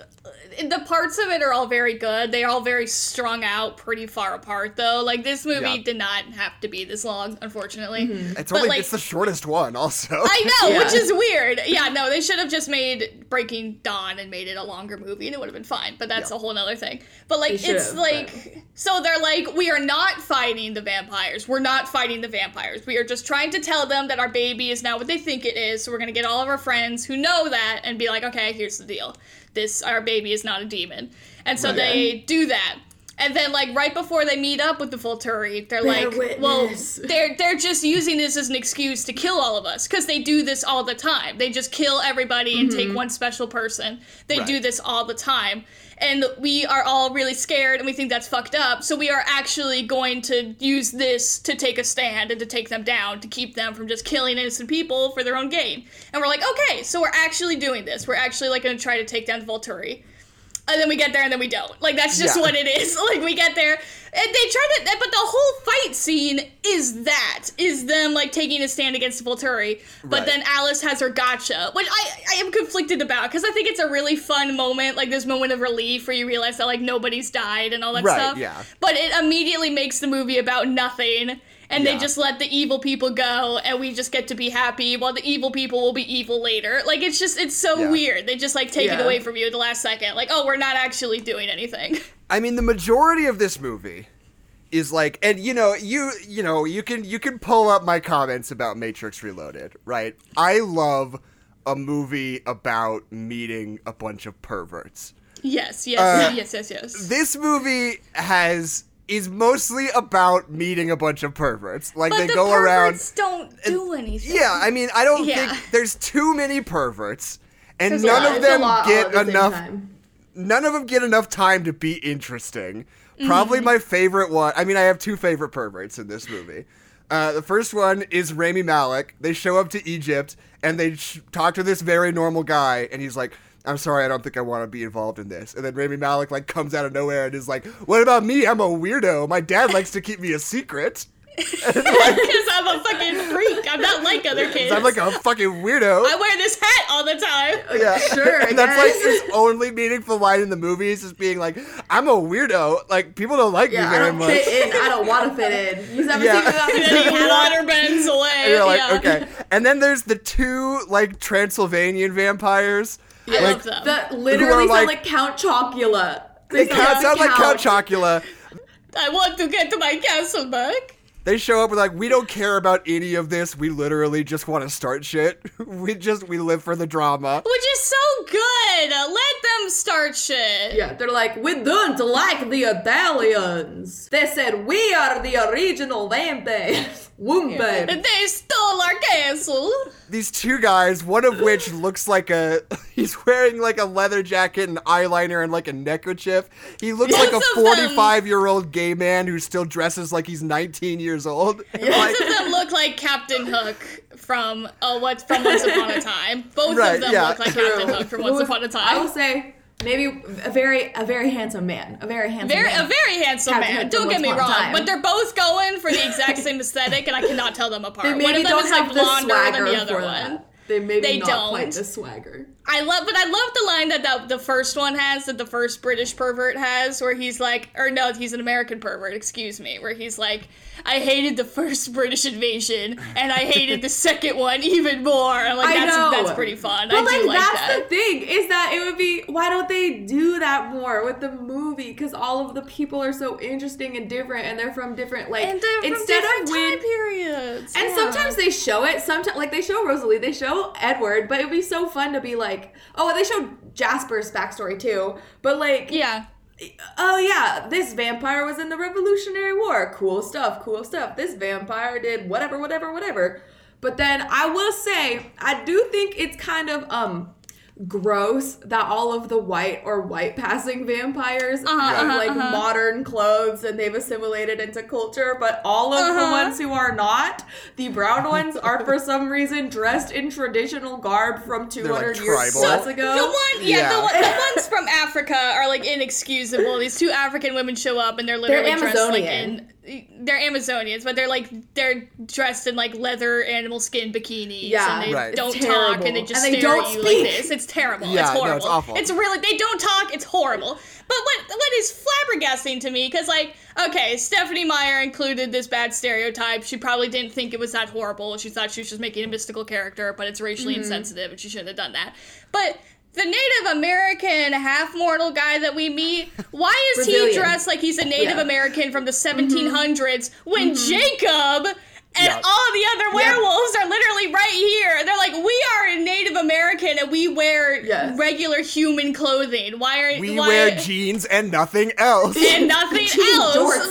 the parts of it are all very good. They're all very strung out, pretty far apart though. Like this movie Yeah. did not have to be this long, unfortunately. Mm-hmm. it's but, only like- it's the shortest one also. I know, Yeah. which is weird. Yeah, no, they should have just made Breaking Dawn and made it a longer movie, and it would have been fine. But that's Yeah. a whole other thing. But like, should it's have, like, so they're like, we are not fighting the vampires. We're not fighting the vampires. We are just trying to tell them that our baby is not what they think it is. So we're gonna get all of our friends who know that and be like, okay, here's the deal. This our baby is not a demon, and so Right. they do that. And then, like right before they meet up with the Volturi, they're Bear like, "Well, they're they're just using this as an excuse to kill all of us because they do this all the time. They just kill everybody and take mm-hmm. one special person. They do this all the time, and we are all really scared and we think that's fucked up. So we are actually going to use this to take a stand and to take them down to keep them from just killing innocent people for their own gain. And we're like, okay, so we're actually doing this. We're actually like going to try to take down the Volturi. And then we get there and then we don't. Like that's just Yeah. what it is. Like we get there and they try to but the whole fight scene is that is them like taking a stand against Volturi. But Right. then Alice has her gotcha, which I I am conflicted about because I think it's a really fun moment, like this moment of relief where you realize that like nobody's died and all that Right, stuff. yeah. But it immediately makes the movie about nothing. And they just let the evil people go, and we just get to be happy, while the evil people will be evil later. Like it's just, it's so Yeah. weird. They just like take it away from you at the last second. Like, oh, we're not actually doing anything. I mean, the majority of this movie is like, and you know, you you know, you can you can pull up my comments about Matrix Reloaded, right? I love a movie about meeting a bunch of perverts. yes, yes, Uh, yes, yes, yes. This movie has is mostly about meeting a bunch of perverts. Like but they the go around. don't do anything. Yeah, I mean, I don't Yeah. think there's too many perverts, and There's none lot. of them get the enough time. none of them get enough time to be interesting. Mm-hmm. Probably my favorite one. I mean, I have two favorite perverts in this movie. Uh, the first one is Rami Malek. They show up to Egypt and they sh- talk to this very normal guy, and he's like, "I'm sorry, I don't think I want to be involved in this." And then Rami Malek like comes out of nowhere and is like, "What about me? I'm a weirdo. My dad likes to keep me a secret." because I'm a fucking freak. I'm not like other kids. I'm like a fucking weirdo. I wear this hat all the time. Yeah, Sure, and that's like his only meaningful line in the movie is just being like, "I'm a weirdo. Like people don't like Yeah, me I don't much." fit in. I don't want to fit in. You ever Yeah. seen me without And the then he hat on? water bends away. And you're like, yeah. okay. And then there's the two like Transylvanian vampires. I like, love them. That literally like- sound like Count Chocula. They count, sound like Count Chocula. I want to get to my castle back. They show up with like, we don't care about any of this. We literally just want to start shit. we just we live for the drama. Which is so good. Uh, let them start shit. Yeah, they're like, we don't like the Italians. They said we are the original vampires. Wombe. They stole our castle. These two guys, one of which looks like a he's wearing like a leather jacket and eyeliner and like a neckerchief. He looks like a Both of them. 45 year old gay man who still dresses like he's 19 years old. And, Both of them look like Captain Hook from oh what's from Once Upon a Time. Both Right, of them yeah. look like Captain Hook from Once Who- Upon a I will Time. say, maybe a very, a very handsome man. A very handsome Very, man. a very handsome man. Don't get me Once Upon a wrong, Time. but they're both going for the exact same aesthetic, and I cannot tell them apart. one of them is like blonder than the other one. that. They maybe They not don't. quite the swagger. I love, but I love the line that the, the first one has, that the first British pervert has, where he's like, or no, he's an American pervert, excuse me, where he's like, I hated the first British invasion, and I hated the second one even more. I'm like, that's, that's pretty fun. But I like, like that's that. the thing is that it would be why don't they do that more with the movie? Because all of the people are so interesting and different, and they're from different like and they're from instead different of when. time periods. And yeah. sometimes they show it. Sometimes, like they show Rosalie, they show Edward, but it would be so fun to be like, oh, they showed Jasper's backstory too. But like, yeah. oh yeah, this vampire was in the Revolutionary War. Cool stuff, cool stuff. This vampire did whatever, whatever, whatever. But then I will say, I do think it's kind of um gross that all of the white or white passing vampires Uh-huh, have uh-huh, like uh-huh. modern clothes and they've assimilated into culture, but all of the Uh-huh. ones who are not, the brown ones are for some reason dressed in traditional garb from 200 years tribal. plus The ago. one, yeah, Yeah. The, one, the ones from Africa are like inexcusable. These two African women show up and they're literally dressed like in. They're Amazonians, but they're like they're dressed in like leather animal skin bikinis, Yeah. and they Right. don't It's talk, and they just And they stare don't at you speak. like this. It's terrible. Yeah, it's no, horrible. it's awful. It's really they don't talk. It's horrible. But what what is flabbergasting to me? Because like, okay, Stephenie Meyer included this bad stereotype. She probably didn't think it was that horrible. She thought she was just making a mystical character, but it's racially Mm-hmm. insensitive, and she shouldn't have done that. But the Native American half mortal guy that we meet, why is he dressed like he's a Native Yeah. Mm-hmm. American from the 1700s when Jacob and Yeah. all the other werewolves are literally right here? They're like, we are a Native American and we wear Yes. regular human clothing. Why are we why, wear jeans and nothing else. and nothing else?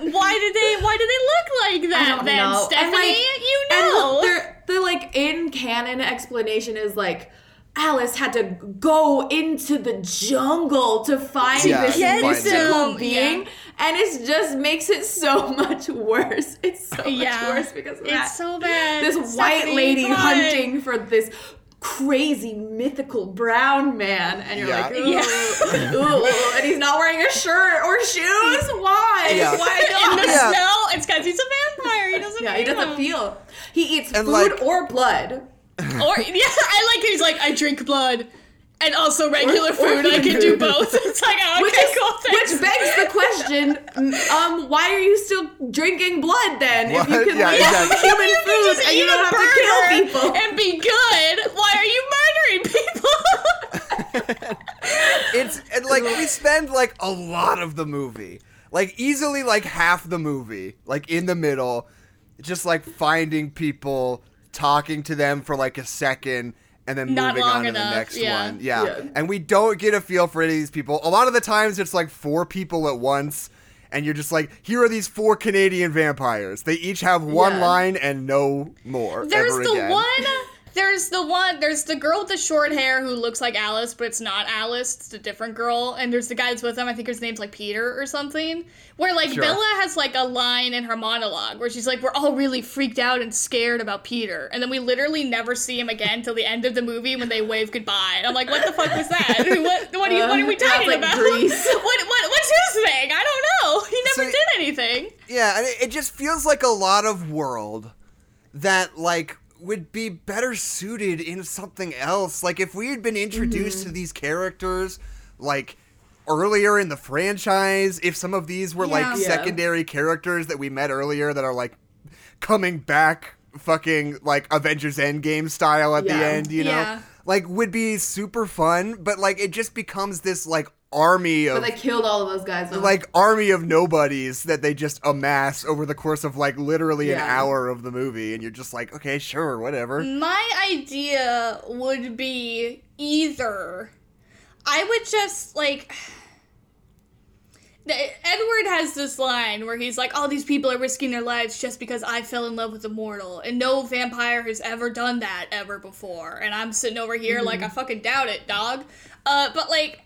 Why did they? Why do they look like that? Then know. Stephenie, And, like- you know. the, their- the like in canon explanation is like Alice had to go into the jungle to find Yeah, this get mystical them, being, yeah. and it just makes it so much worse. It's so yeah, much worse because of that. it's so bad. this white lady come hunting for this crazy mythical brown man, and you're Yeah. like, ooh, ooh, and he's not wearing a shirt or shoes. Why? Yeah. Why In the not? Yeah. snow, it's because he's a vampire. He doesn't. Yeah, he feel. doesn't feel. He eats And, food like- or blood. Or yeah, I like. He's like, I drink blood, and also regular Or- or food. I can do both. It's like, oh, Which, is, cool. Thanks. which begs the question: um, Why are you still drinking blood then? If you can Yeah, live exactly. off human You can food and you don't have to kill people. and be good. Why are you murdering people? It's and like we spend like a lot of the movie, like easily like half the movie, like in the middle, just like finding people, talking to them for like a second, and then Not moving long on to enough, the next yeah. one. Yeah. Yeah. and we don't get a feel for any of these people. A lot of the times, it's like four people at once. And you're just like, here are these four Canadian vampires. They each have one Yeah. line and no more. There's ever the again. one. There's the one. There's the girl with the short hair who looks like Alice, but it's not Alice. It's a different girl. And there's the guy that's with them. I think his name's like Peter or something. Where like Sure. Bella has like a line in her monologue where she's like, "We're all really freaked out and scared about Peter," and then we literally never see him again till the end of the movie when they wave goodbye. And I'm like, "What the fuck was that? what? What are you? what are we Uh, talking like about? Grease. what? What? What's his thing? I don't know. He never So- did anything." Yeah, and it, it just feels like a lot of world that like would be better suited in something else. Like if we had been introduced Mm-hmm. to these characters like earlier in the franchise, if some of these were like Yeah. Yeah. secondary characters that we met earlier that are like coming back fucking like Avengers Endgame style at the end, you know? Like would be super fun, but like it just becomes this like army of But they killed all of those guys. off. like army of nobodies that they just amass over the course of like literally an hour of the movie and you're just like okay sure whatever My idea would be either I would just like Edward has this line where he's like, All these people are risking their lives just because I fell in love with a mortal. And no vampire has ever done that ever before. And I'm sitting over here like, I fucking doubt it, dog. Uh, but like,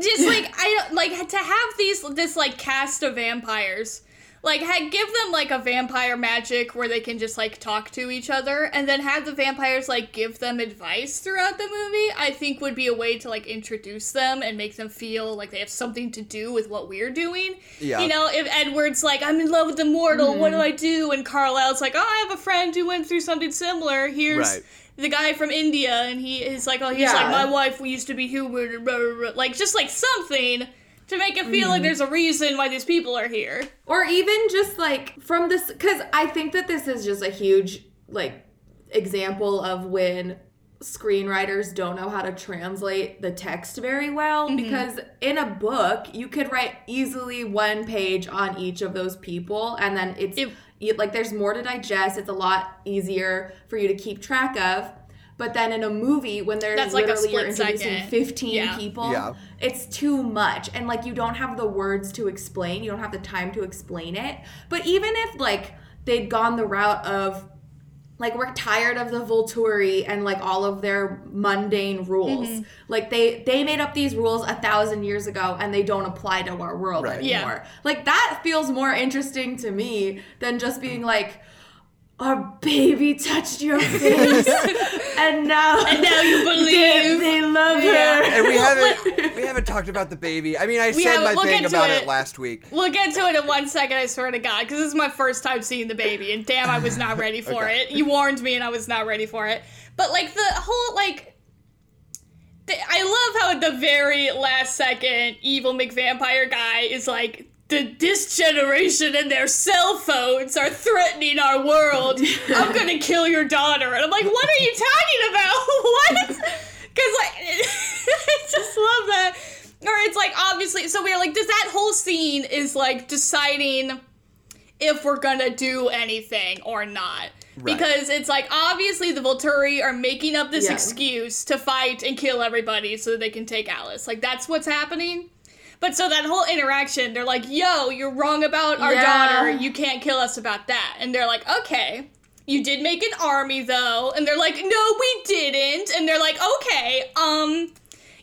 just like, I like to have these, this like cast of vampires. Like, ha- give them like a vampire magic where they can just like talk to each other, and then have the vampires like give them advice throughout the movie. I think would be a way to like introduce them and make them feel like they have something to do with what we're doing. Yeah. You know, if Edward's like, I'm in love with the mortal, what do mm-hmm. I do? And Carlisle's like, Oh, I have a friend who went through something similar. Here's Right. the guy from India, and he is like, Oh, he's Yeah. like, My wife we used to be human, blah, blah, blah. like just like something. To make it feel like mm-hmm. there's a reason why these people are here. or even just like from this because i think that this is just a huge like example of when screenwriters don't know how to translate the text very well. Mm-hmm. Because in a book you could write easily one page on each of those people and then it's It- like there's more to digest. It's a lot easier for you to keep track of but then in a movie when there's That's like a literally you're introducing second. 15 Yeah. people Yeah. it's too much and like you don't have the words to explain you don't have the time to explain it but even if like they'd gone the route of like we're tired of the Volturi and like all of their mundane rules. Mm-hmm. Like they they made up these rules a thousand years ago and they don't apply to our world Right. anymore. Yeah. Like that feels more interesting to me than just being like our baby touched your face and now And now you believe. they love Yeah. her. and we haven't we haven't talked about the baby i mean i We said haven't- my we'll thing about it. it. last week We'll get to it in one second, I swear to God, because this is my first time seeing the baby, and damn, I was not ready for Okay. it. You warned me, and I was not ready for it. But like the whole like. the- I love how at the very last second, evil McVampire guy is like, the, this generation and their cell phones are threatening our world. I'm gonna kill your daughter. And I'm like, what are you talking about? what? Because, like, I just love that. Or it's like, obviously, so we're like, does that whole scene is like deciding if we're gonna do anything or not. Right. Because it's like obviously the Volturi are making up this Yeah. excuse to fight and kill everybody so that they can take Alice. Like that's what's happening. But so that whole interaction, they're like, "Yo, you're wrong about our Yeah. daughter. You can't kill us about that." And they're like, "Okay." You did make an army though. And they're like, "No, we didn't." And they're like, "Okay, um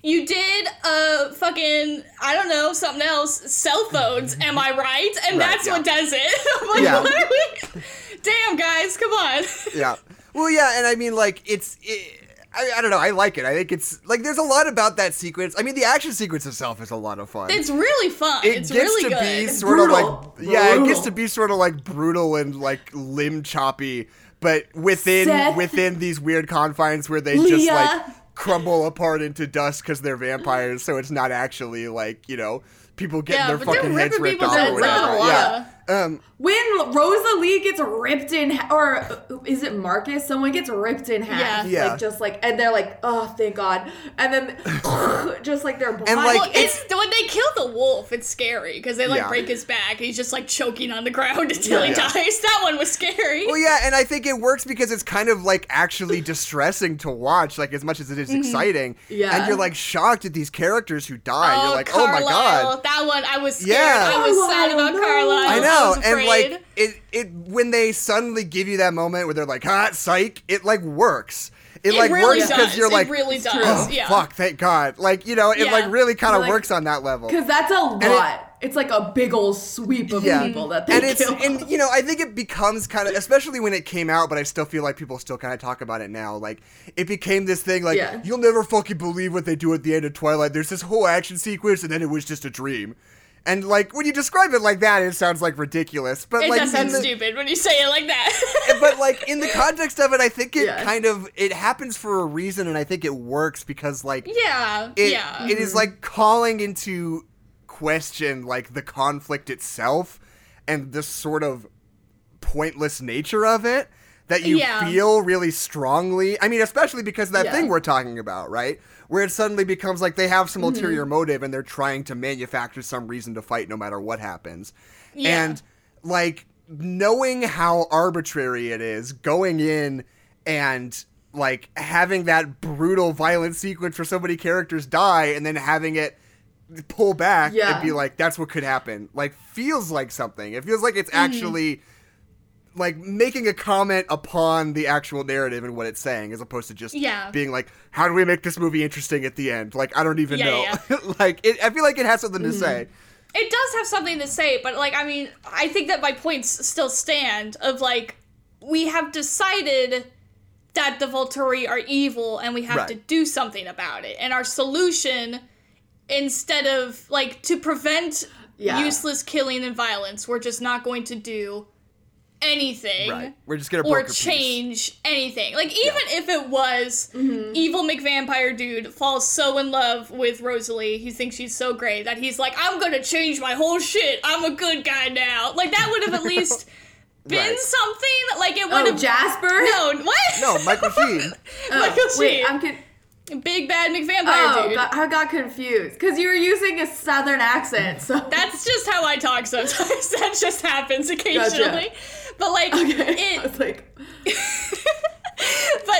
you did uh fucking I don't know something else cell phones am I right and Right, that's yeah. what does it I'm like, Yeah. what are we- damn guys come on yeah well yeah and i mean like it's it, I, I don't know. I like it. I think it's like there's a lot about that sequence. I mean, the action sequence itself is a lot of fun. It's really fun. it it's gets really to good. be sort of brutal. like yeah, it gets Brutal. to be sort of like brutal and like limb choppy, but within Seth. within these weird confines where they just like crumble apart into dust because they're vampires. So it's not actually like you know people getting Yeah, their fucking heads ripped off or whatever. off, Yeah. Um, When Rosalie gets ripped in, ha- or is it Marcus? Someone gets ripped in half. Yeah. Yeah. Like just like, and they're like, oh, thank God. And then just like their blood. And, like, Well, it's when they kill the wolf, it's scary because they like Yeah. break his back. He's just like choking on the ground until he Yeah. dies. That one was scary. Well, yeah, and I think it works because it's kind of like actually distressing to watch, like as much as it is mm-hmm. exciting. Yeah. And you're like shocked at these characters who die. oh, you're like, oh my god. that one I was scared. Yeah. I was sad Carlisle, about no. Carlisle. I I know, was and afraid. Like it, it when they suddenly give you that moment where they're like, "Ah, psych," it like works. It, it like really works because you're like, really true. does. "Oh, yeah. fuck, thank God!" Like you know, it Yeah. like really kind of Like- works on that level. because that's a it- lot. it's like a big old sweep of Yeah. people that they and it's kill. and you know I think it becomes kind of especially when it came out, but I still feel like people still kind of talk about it now. Like it became this thing like Yeah. you'll never fucking believe what they do at the end of Twilight. There's this whole action sequence, and then it was just a dream. And like when you describe it like that, it sounds like ridiculous. But It like does sound the- stupid when you say it like that. but like in the context of it, I think it Yeah. kind of it happens for a reason, and I think it works because like yeah. it, yeah. it is like calling into question like the conflict itself and the sort of pointless nature of it that you Yeah. feel really strongly. I mean, especially because of that Yeah. thing we're talking about, right? Where it suddenly becomes like they have some ulterior motive and they're trying to manufacture some reason to fight no matter what happens. Yeah. And like knowing how arbitrary it is going in and like having that brutal violent sequence where so many characters die and then having it pull back Yeah. and be like that's what could happen like feels like something it feels like Mm-hmm. it's actually like making a comment upon the actual narrative and what it's saying as opposed to just Yeah. being like how do we make this movie interesting at the end like i don't even Yeah, know yeah, like it, i feel like it has something to mm-hmm. say it does have something to say, but like I mean, I think that my points still stand of like we have decided that the Volturi are evil and we have Right. to do something about it. And our solution instead of like to prevent Yeah. useless killing and violence, we're just not going to do anything right we're just gonna or broker peace. change anything. Like even if it was mm-hmm. evil McVampire dude falls so in love with Rosalie, he thinks she's so great that he's like, I'm gonna change my whole shit. I'm a good guy now. Like that would have at least been Right. something. Like it would oh, have. Jasper. no, what? no michael sheen Oh, Michael wait, Sheen. I'm con- Big bad McVampire Oh, dude. got- I got confused because you were using a southern accent. So That's just how I talk sometimes. that just happens occasionally. But like okay. It was like, but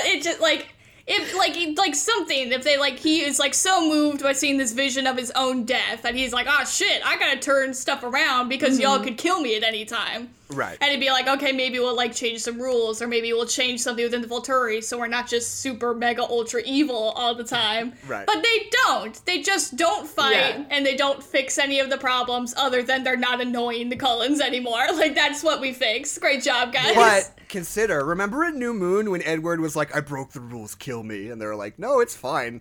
it just like if like like something if they like he is like so moved by seeing this vision of his own death that he's like oh shit i gotta turn stuff around because mm-hmm. y'all could kill me at any time Right. and it'd be like okay maybe we'll like change some rules or maybe we'll change something within the volturi so we're not just super mega ultra evil all the time Right. but they don't they just don't fight Yeah. and they don't fix any of the problems other than they're not annoying the cullens anymore like that's what we fix. great job guys But consider, remember in New Moon when Edward was like, I broke the rules, kill me? And they're like, no, it's fine.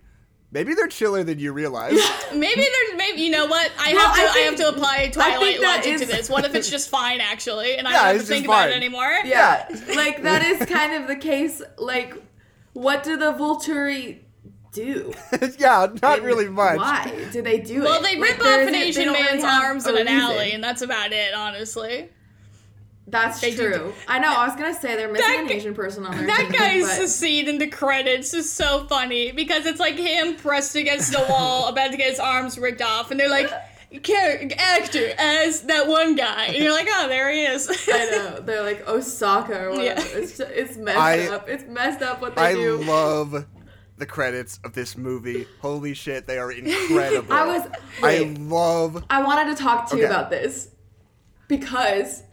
Maybe they're chiller than you realize. Maybe there's maybe you know what I Well, have to I I, have to apply Twilight that logic to this. What if it's just fine actually, and I Yeah, don't have to think just about it anymore? yeah, like that is kind of the case. Like, what do the Volturi do? yeah, not And really much. Why do they do it? Well, they rip there off an Asian don't really man's arms in an reason. alley, and that's about it, honestly. That's They do- true. I know. I was gonna say they're missing That an Asian person on there. That too, guy's but- scene in the credits is so funny because it's like him pressed against the wall, about to get his arms ripped off, and they're like, "Char- actor as that one guy," and you're like, "Oh, there he is." I know. They're like Osaka or whatever. Yeah. It's, it's messed I- up. It's messed up what they I do. I love the credits of this movie. Holy shit, they are incredible. I was. I love. I wanted to talk to you about this because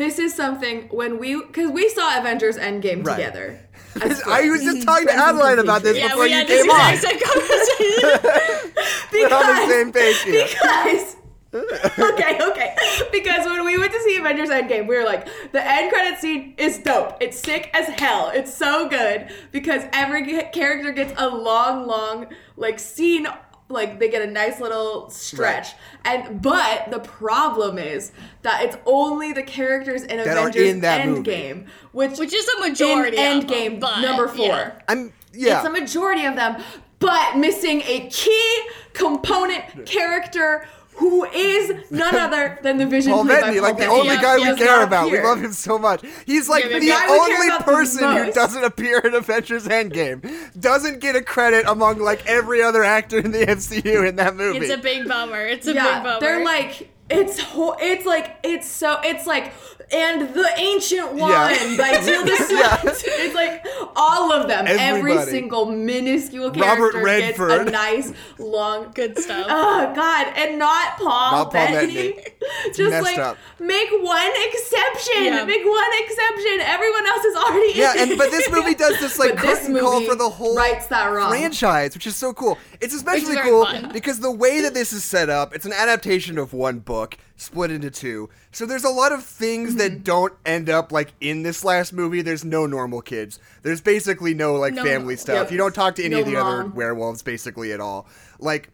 this is something when we because we saw Avengers Endgame Right. together. as I was just talking to Adeline about this yeah, before we you had this came on. exact same conversation. We're on the same page here. because okay, okay. Because when we went to see Avengers Endgame, we were like, the end credit scene is dope. It's sick as hell. It's so good because every character gets a long, long like scene. Like they get a nice little stretch, and but the problem is that it's only the characters in are Avengers in that movie. Endgame, which Which is a majority in of them, Endgame but, number four. yeah. I'm yeah. It's a majority of them, but missing a key component character who is none other than the Vision Paul played by Bettany, Paul like the Bettany. only guy yeah, we care not about. We love him so much. He's like Yeah, the the guy we care only about the person who doesn't appear in Avengers Endgame. Doesn't get a credit among like every other actor in the MCU in that movie. It's a big bummer. It's a big bummer. they're like it's ho- it's like it's so it's like and the ancient one Yeah. by Tilda Swinton. Yeah. It's like all of them. Every single minuscule Robert character gets a nice long good stuff. Oh God, and not Paul, Not Paul Bettany. Bettany. Just messed like up. make one exception. Yeah. Make one exception. Everyone else is already yeah, in and but this movie does this like But this curtain call for the whole rights that wrong. franchise, which is so cool. It's especially cool fun. because the way that this is set up, it's an adaptation of one book split into two. So there's a lot of things Mm-hmm. that don't end up like in this last movie. There's no normal kids. There's basically no like No family stuff. Yep. You don't talk to any No of the other werewolves basically at all. Like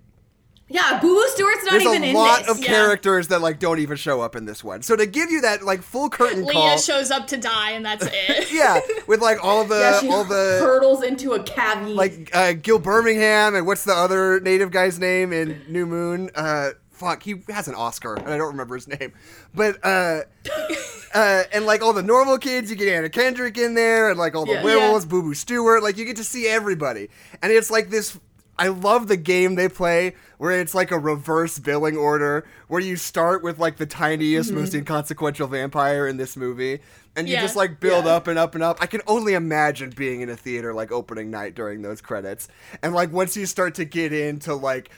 Yeah, Boo Boo Stewart's not there's even a lot of Yeah. characters that like don't even show up in this one. So to give you that like full curtain Leah call, shows up to die, and that's it. yeah, with like all the yeah, all the hurtles into a cavity. like uh, Gil Birmingham and what's the other native guy's name in New Moon? Uh, fuck, he has an Oscar and I don't remember his name. But uh, uh, and like all the normal kids, you get Anna Kendrick in there, and like all the Yeah. werewolves, Boo Boo Stewart, like you get to see everybody, and it's like this. I love the game they play where it's like a reverse billing order where you start with like the tiniest, most inconsequential vampire in this movie, and you Yeah. just like build Yeah. up and up and up. I can only imagine being in a theater like opening night during those credits, and like once you start to get into like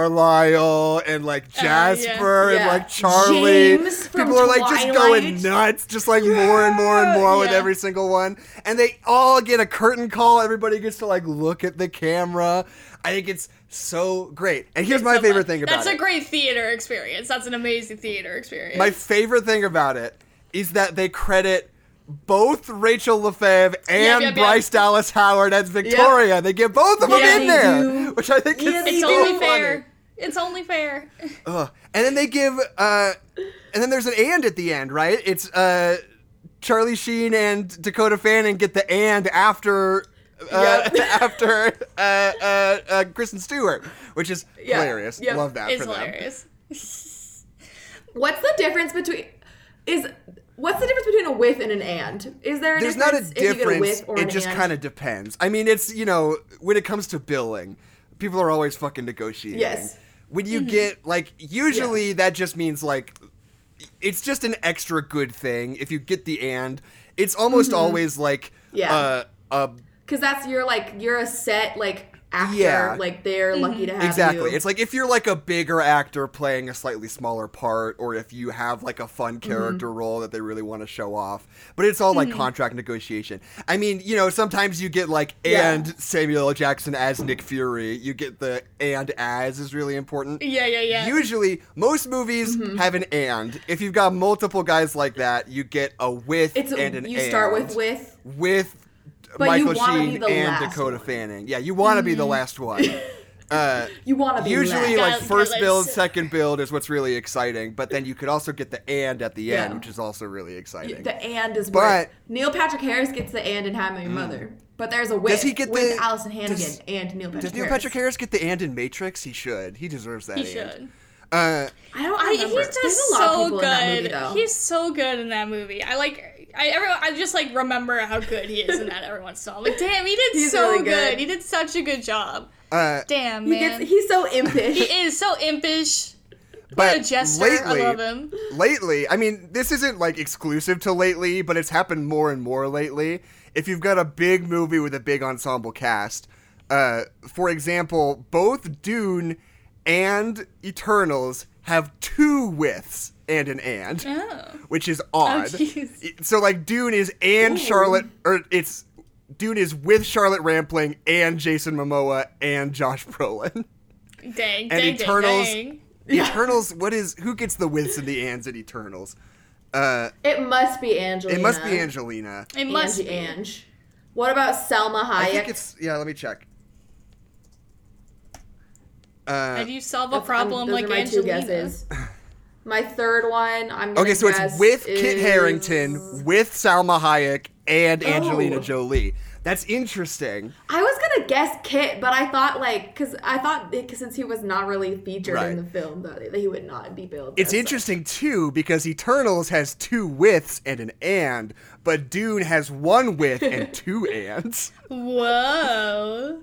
Carlisle and like Jasper and Yeah. like Charlie, people are like just going nuts, just like more and more and more with every single one, and they all get a curtain call. Everybody gets to like look at the camera. I think it's so great. And here's my So favorite fun. thing about That's it. That's a great theater experience. That's an amazing theater experience. My favorite thing about it is that they credit both Rachelle Lefevre and Yep, yep, yep. Bryce Dallas Howard as Victoria. They get both of them Yeah, in there, do. which I think Yeah, is it's so only funny. fair. It's only fair. Ugh. And then they give, uh, and then there's an and at the end, right? It's uh, Charlie Sheen and Dakota Fanning get the and after. Uh, Yep. after uh, uh, uh, Kristen Stewart, which is Yeah. hilarious. Yep. Love that It's for them. hilarious. What's the difference between is what's the difference between a with and an and? Is there a There's not a difference get a difference. or It just kind of depends. I mean, it's you know when it comes to billing, people are always fucking negotiating. Yes. When Mm-hmm. you get like usually that just means like it's just an extra good thing if you get the and. It's almost always like Mm-hmm. Yeah. uh, a Because that's you're like you're a set like actor. Yeah. Like they're lucky to have Exactly. you. It's like if you're like a bigger actor playing a slightly smaller part, or if you have like a fun Mm-hmm. character role that they really want to show off. But it's all like contract negotiation. I mean, you know, sometimes you get like Yeah. and Samuel Jackson as Nick Fury. You get the and as is really important. Yeah, yeah, yeah. Usually, most movies Mm-hmm. have an and. If you've got multiple guys like that, you get a with it's a, and an you start and with with. with But Michael wanna be Sheen the and last Dakota one. Mm-hmm. Fanning. Yeah, you want to be the last one. Uh, You want to be usually, last. like Gotta- first build, second build is what's really exciting. But then you could also get the and at the Yeah. end, which is also really exciting. the and is But- Mm. where Neil Patrick Harris gets the and in How I Met Your Mother. But there's a with Does he get with the- Alyson Hannigan does- and Neil Patrick Does Neil Harris. Patrick Harris get the and in Matrix? He should. He deserves that. he and. should. Uh, I don't I, remember. he's There's just a lot so people good. in that movie. He's so good in that movie. I like. I every, I just like remember how good he is in that every once in a while. Like, damn, he did He's so really good. good. He did such a good job. uh, Damn, he man. gets he's so impish. he is so impish. but What a jester. lately, I love him. lately, I mean, this isn't like exclusive to lately, but it's happened more and more lately. If you've got a big movie with a big ensemble cast, uh, for example, both Dune and Eternals have two withs and an and, Oh. which is odd. jeez. It- so like Dune is and Charlotte, or it's Dune is with Charlotte Rampling and Jason Momoa and Josh Brolin. Dang, And Eternals- dang, dang. Eternals. What is who gets the withs and the ands at Eternals? Uh, It must be Angelina. it must be Angelina. It must Angie be. Ange. What about Salma Hayek? I think it's yeah. Let me check. Uh, How do you solve a problem um, those like are my Angelina? My third one, I'm gonna okay, so it's with Kit Harington, with Salma Hayek, and oh. Angelina Oh. Jolie. That's interesting. I was gonna guess Kit, but I thought like, cause I thought since he was not really featured Right. in the film, that, he would not be billed. It's interesting too because Eternals has two withs and an and, but Dune has one with and two ands. Whoa.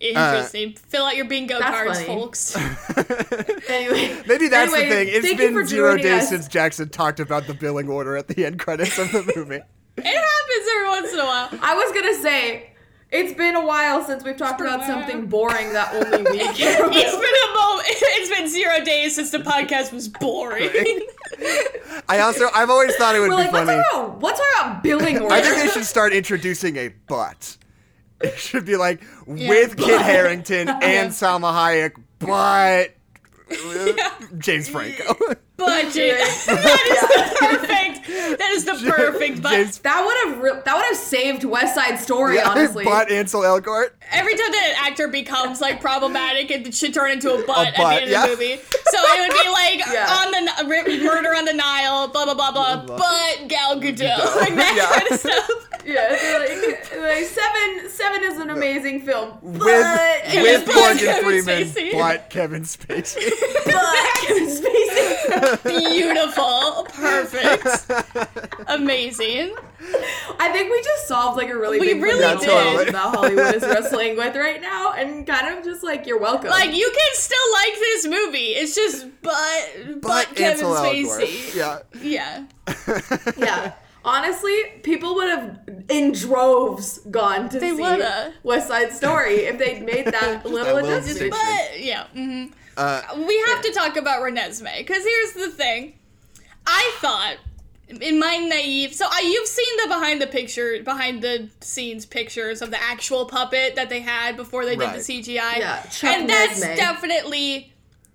Uh, interesting. Fill out your bingo That's cards, funny. folks. Anyway, Maybe that's anyway, the thing. It's been zero days us. since Jackson talked about the billing order at the end credits of the movie. it happens every once in a while. I was gonna say. It's been a while since we've talked about something boring that only we It's care been about. a moment. It's been zero days since the podcast was boring. I also I've always thought it would We're be like, funny. talk about what's about billing order. I think they should start introducing a but. It should be like Yeah, with Kit but. Harington and Salma Hayek, but James Franco. Budget. that is the perfect. That is the perfect. But that would have re- that would have saved West Side Story, honestly. but Ansel Elgort. every time that an actor becomes like problematic, it should turn into a butt, at butt, the end yeah. of the movie. So it would be like Yeah. on the N- murder on the Nile, blah blah blah blah. But Gal Gadot, like that Yeah. kind of stuff. Yeah, like, like seven. Seven is an amazing film, but with with but Morgan Kevin Freeman, Spacey. but Kevin Spacey. but Kevin Spacey. Beautiful, perfect, amazing. I think we just solved like a really We big really problem did. totally. that Hollywood is wrestling with right now, and kind of just like you're welcome. Like you can still like this movie. It's just but but, But Kevin Ansel Spacey. Elgort. Yeah. Yeah. yeah. Honestly, people would have in droves gone to They see woulda. West Side Story if they'd made that little little adjustment. distinction. But yeah. hmm Uh, we have to talk about Renesmee because here's the thing. I thought in my naive so I you've seen the behind the picture behind the scenes pictures of the actual puppet that they had before they Right. did the CGI. Yeah, Chuck and that's Nesmee. definitely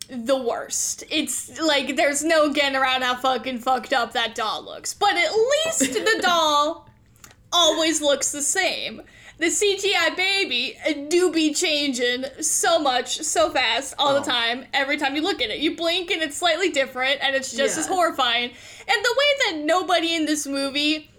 the worst. It's like there's no getting around how fucking fucked up that doll looks. But at least the doll always looks the same. The CGI baby do be changing so much, so fast, all Oh. the time. Every time you look at it, you blink and it's slightly different, and it's just Yeah. as horrifying. And the way that nobody in this movie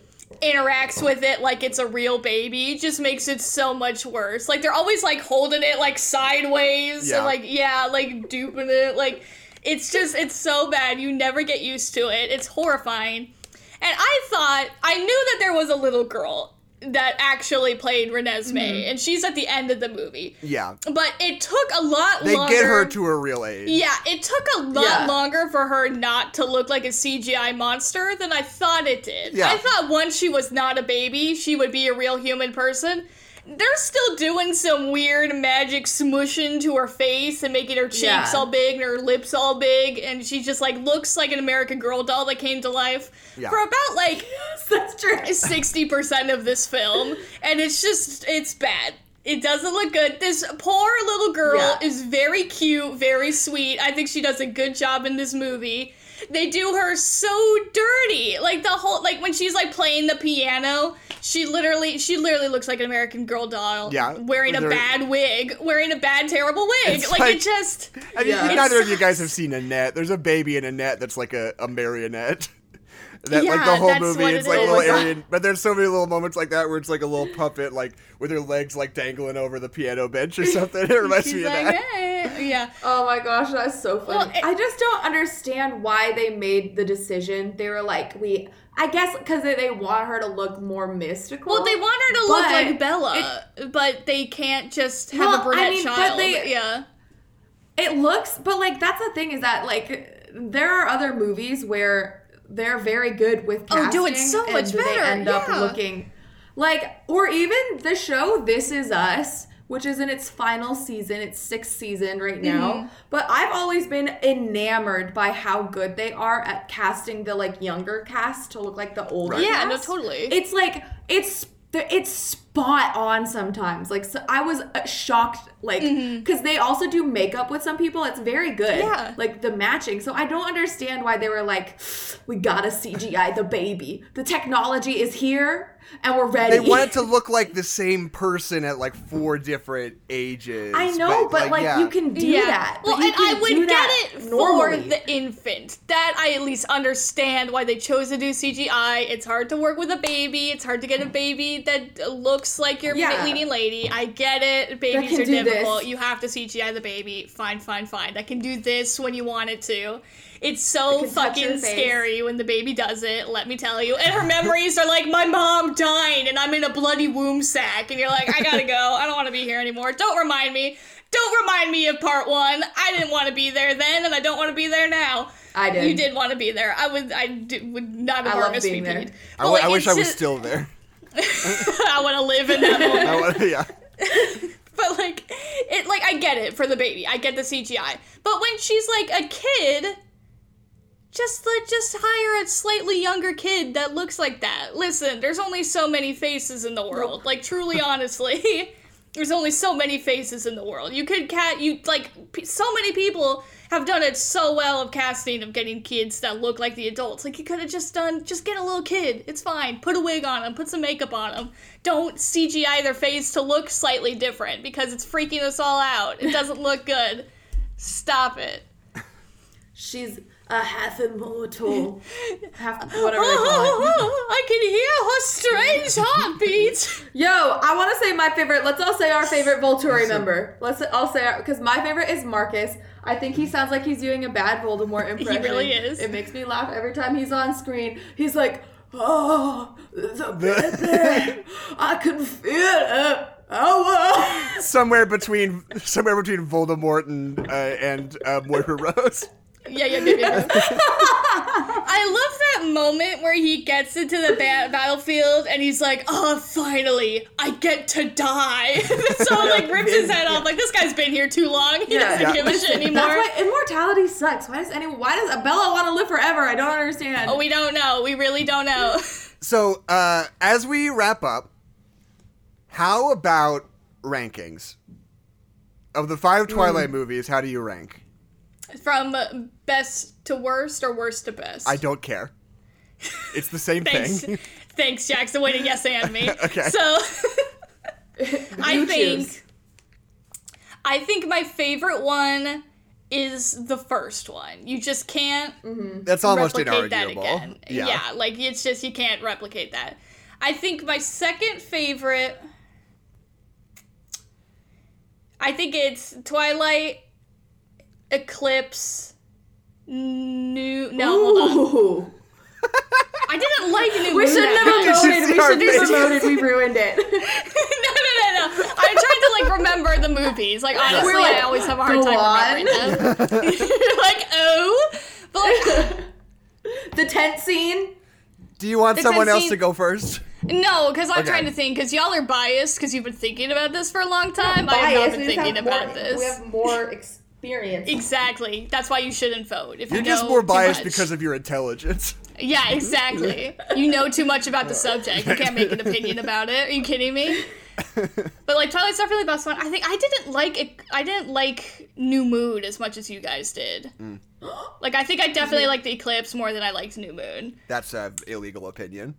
interacts with it like it's a real baby just makes it so much worse. Like they're always like holding it like sideways Yeah. and like yeah, like duping it. Like it's just it's so bad. You never get used to it. It's horrifying. And I thought I knew that there was a little girl that actually played Renesmee, mm-hmm. and she's at the end of the movie. yeah. But it took a lot longer They longer. get her to her real age. Yeah, it took a lot Yeah. longer for her not to look like a CGI monster than I thought it did. Yeah. I thought once she was not a baby, she would be a real human person. They're still doing some weird magic smushing to her face and making her cheeks Yeah. all big and her lips all big, and she just like looks like an American Girl doll that came to life Yeah. for about like That's true. 60% of this film and it's just it's bad it doesn't look good this poor little girl Yeah. is very cute very sweet i think she does a good job in this movie they do her so dirty like the whole like when she's like playing the piano she literally she literally looks like an american girl doll Yeah, wearing a bad wig wearing a bad terrible wig It's like, like- it just I mean, Yeah. neither of you guys have seen Annette. There's a baby in Annette that's like a, a marionette. That like the whole movie, it's it like is. little. Aryan. But there's so many little moments like that where it's like a little puppet, like with her legs like dangling over the piano bench or something. It reminds she's me of like that. "Hey." yeah Oh my gosh, that's so funny. Well, it- I just don't understand why they made the decision. They were like, we, I guess because they, they want her to look more mystical. Well, they want her to look like Bella, but they can't just have Well, a brunette I mean, but child. they- yeah. It looks, but like that's the thing is that like there are other movies where they're very good with Oh, casting do it so and much they better, end up looking like, or even the show This Is Us, which is in its final season, its sixth season right now. Mm-hmm. But I've always been enamored by how good they are at casting the like younger cast to look like the older. Yeah, no, totally. It's like it's it's spot on sometimes. Like so I was uh, shocked, like because they also do makeup with some people. It's very good. Yeah. Like the matching. So I don't understand why they were like, we gotta CGI the baby. The technology is here and we're ready. They want it to look like the same person at like four different ages. I know, but, like, yeah. you can do that. Well, and I would get it normally. for the infant. That I at least understand why they chose to do CGI. It's hard to work with a baby. It's hard to get a baby that looks like your Yeah. leading lady. I get it. Babies are difficult. this. You have to CGI the baby. Fine, fine, fine. That can do this when you want it to. It's so can fucking scary when the baby does it, let me tell you. And her memories are like, my mom died and I'm in a bloody womb sack. And you're like, I gotta go. I don't wanna be here anymore. Don't remind me. Don't remind me of part one. I didn't want to be there then, and I don't want to be there now. I did. You did want to be there. I would. I did, would not have I love RSVP'd. being there. I, like, I wish it's I was just- still there. I want to live in that moment. I wanna- yeah. but like, it like I get it for the baby. I get the CGI. But when she's like a kid, just let just hire a slightly younger kid that looks like that. Listen, there's only so many faces in the world. Like truly, honestly, there's only so many faces in the world. You could cat you like p- so many people have done it so well of casting of getting kids that look like the adults. Like you could have just done just get a little kid. It's fine. Put a wig on them. Put some makeup on them. Don't CGI their face to look slightly different because it's freaking us all out. It doesn't look good. Stop it. She's a half immortal. half whatever they call it. I can hear her strange heartbeat. Yo, I want to say my favorite. Let's all say our favorite Volturi member. Let's all say our because my favorite is Marcus. I think he sounds like he's doing a bad Voldemort impression. He really is. It makes me laugh every time he's on screen. He's like, "Oh, the baby, I can feel it." Oh, well. somewhere between somewhere between Voldemort and uh, and uh, Moira Rose. Yeah, yeah, yeah, yeah. yeah. I love that moment where he gets into the ba- battlefield and he's like, "Oh, finally, I get to die." so like rips his head off. Like this guy's been here too long. He Yeah. doesn't Yeah. give a shit anymore. That's why immortality sucks. Why does anyone? Why does Bella want to live forever? I don't understand. Oh, we don't know. We really don't know. So uh, as we wrap up, how about rankings of the five Twilight movies? How do you rank? From best to worst or worst to best. I don't care. It's the same Thanks, thing. thanks, Jackson. Way to yes and me. Okay. So I You think choose. I think my favorite one is the first one. You just can't mm-hmm. That's almost replicate that inarguable. again. Yeah. like it's just you can't replicate that. I think my second favorite I think it's Twilight Eclipse New No, hold on. Ooh. I didn't like New We Moon should that never much. You voted. We should never faces. voted. We ruined it. no, no, no, no. I'm trying to like remember the movies. Like honestly, We're like, I always have a hard "Go time remembering them. You're like, oh, but like, the tent scene. Do you want The someone else scene- to go first? no, because I'm Okay. trying to think. Because y'all are biased because you've been thinking about this for a long time. I have not Bias. been We just thinking have about more, this. We have more experience. Exactly. That's why you shouldn't vote. If You're you just more biased because of your intelligence. Yeah, exactly. you know too much about the subject. You can't make an opinion about it. Are you kidding me? But like Twilight's definitely the best one. I think I didn't like it. I didn't like New Moon as much as you guys did. Mm. Like I think I definitely liked the Eclipse more than I liked New Moon. That's an illegal opinion.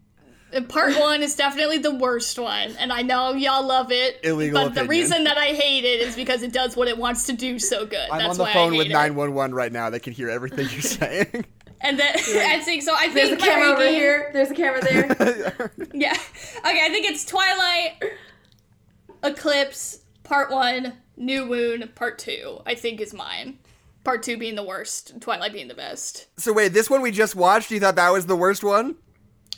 And Part one is definitely the worst one, and I know y'all love it. Illegal but the reason that I hate it is because it does what it wants to do so good. I'm That's on the why phone with 911 right now. They can hear everything you're saying. And then I think so. I There's a think my camera over ranking- here. There's a camera there. Yeah. Okay, I think it's Twilight, Eclipse, Part 1, New Moon, Part 2, I think is mine. Part 2 being the worst, Twilight being the best. so wait, this one we just watched, you thought that was the worst one?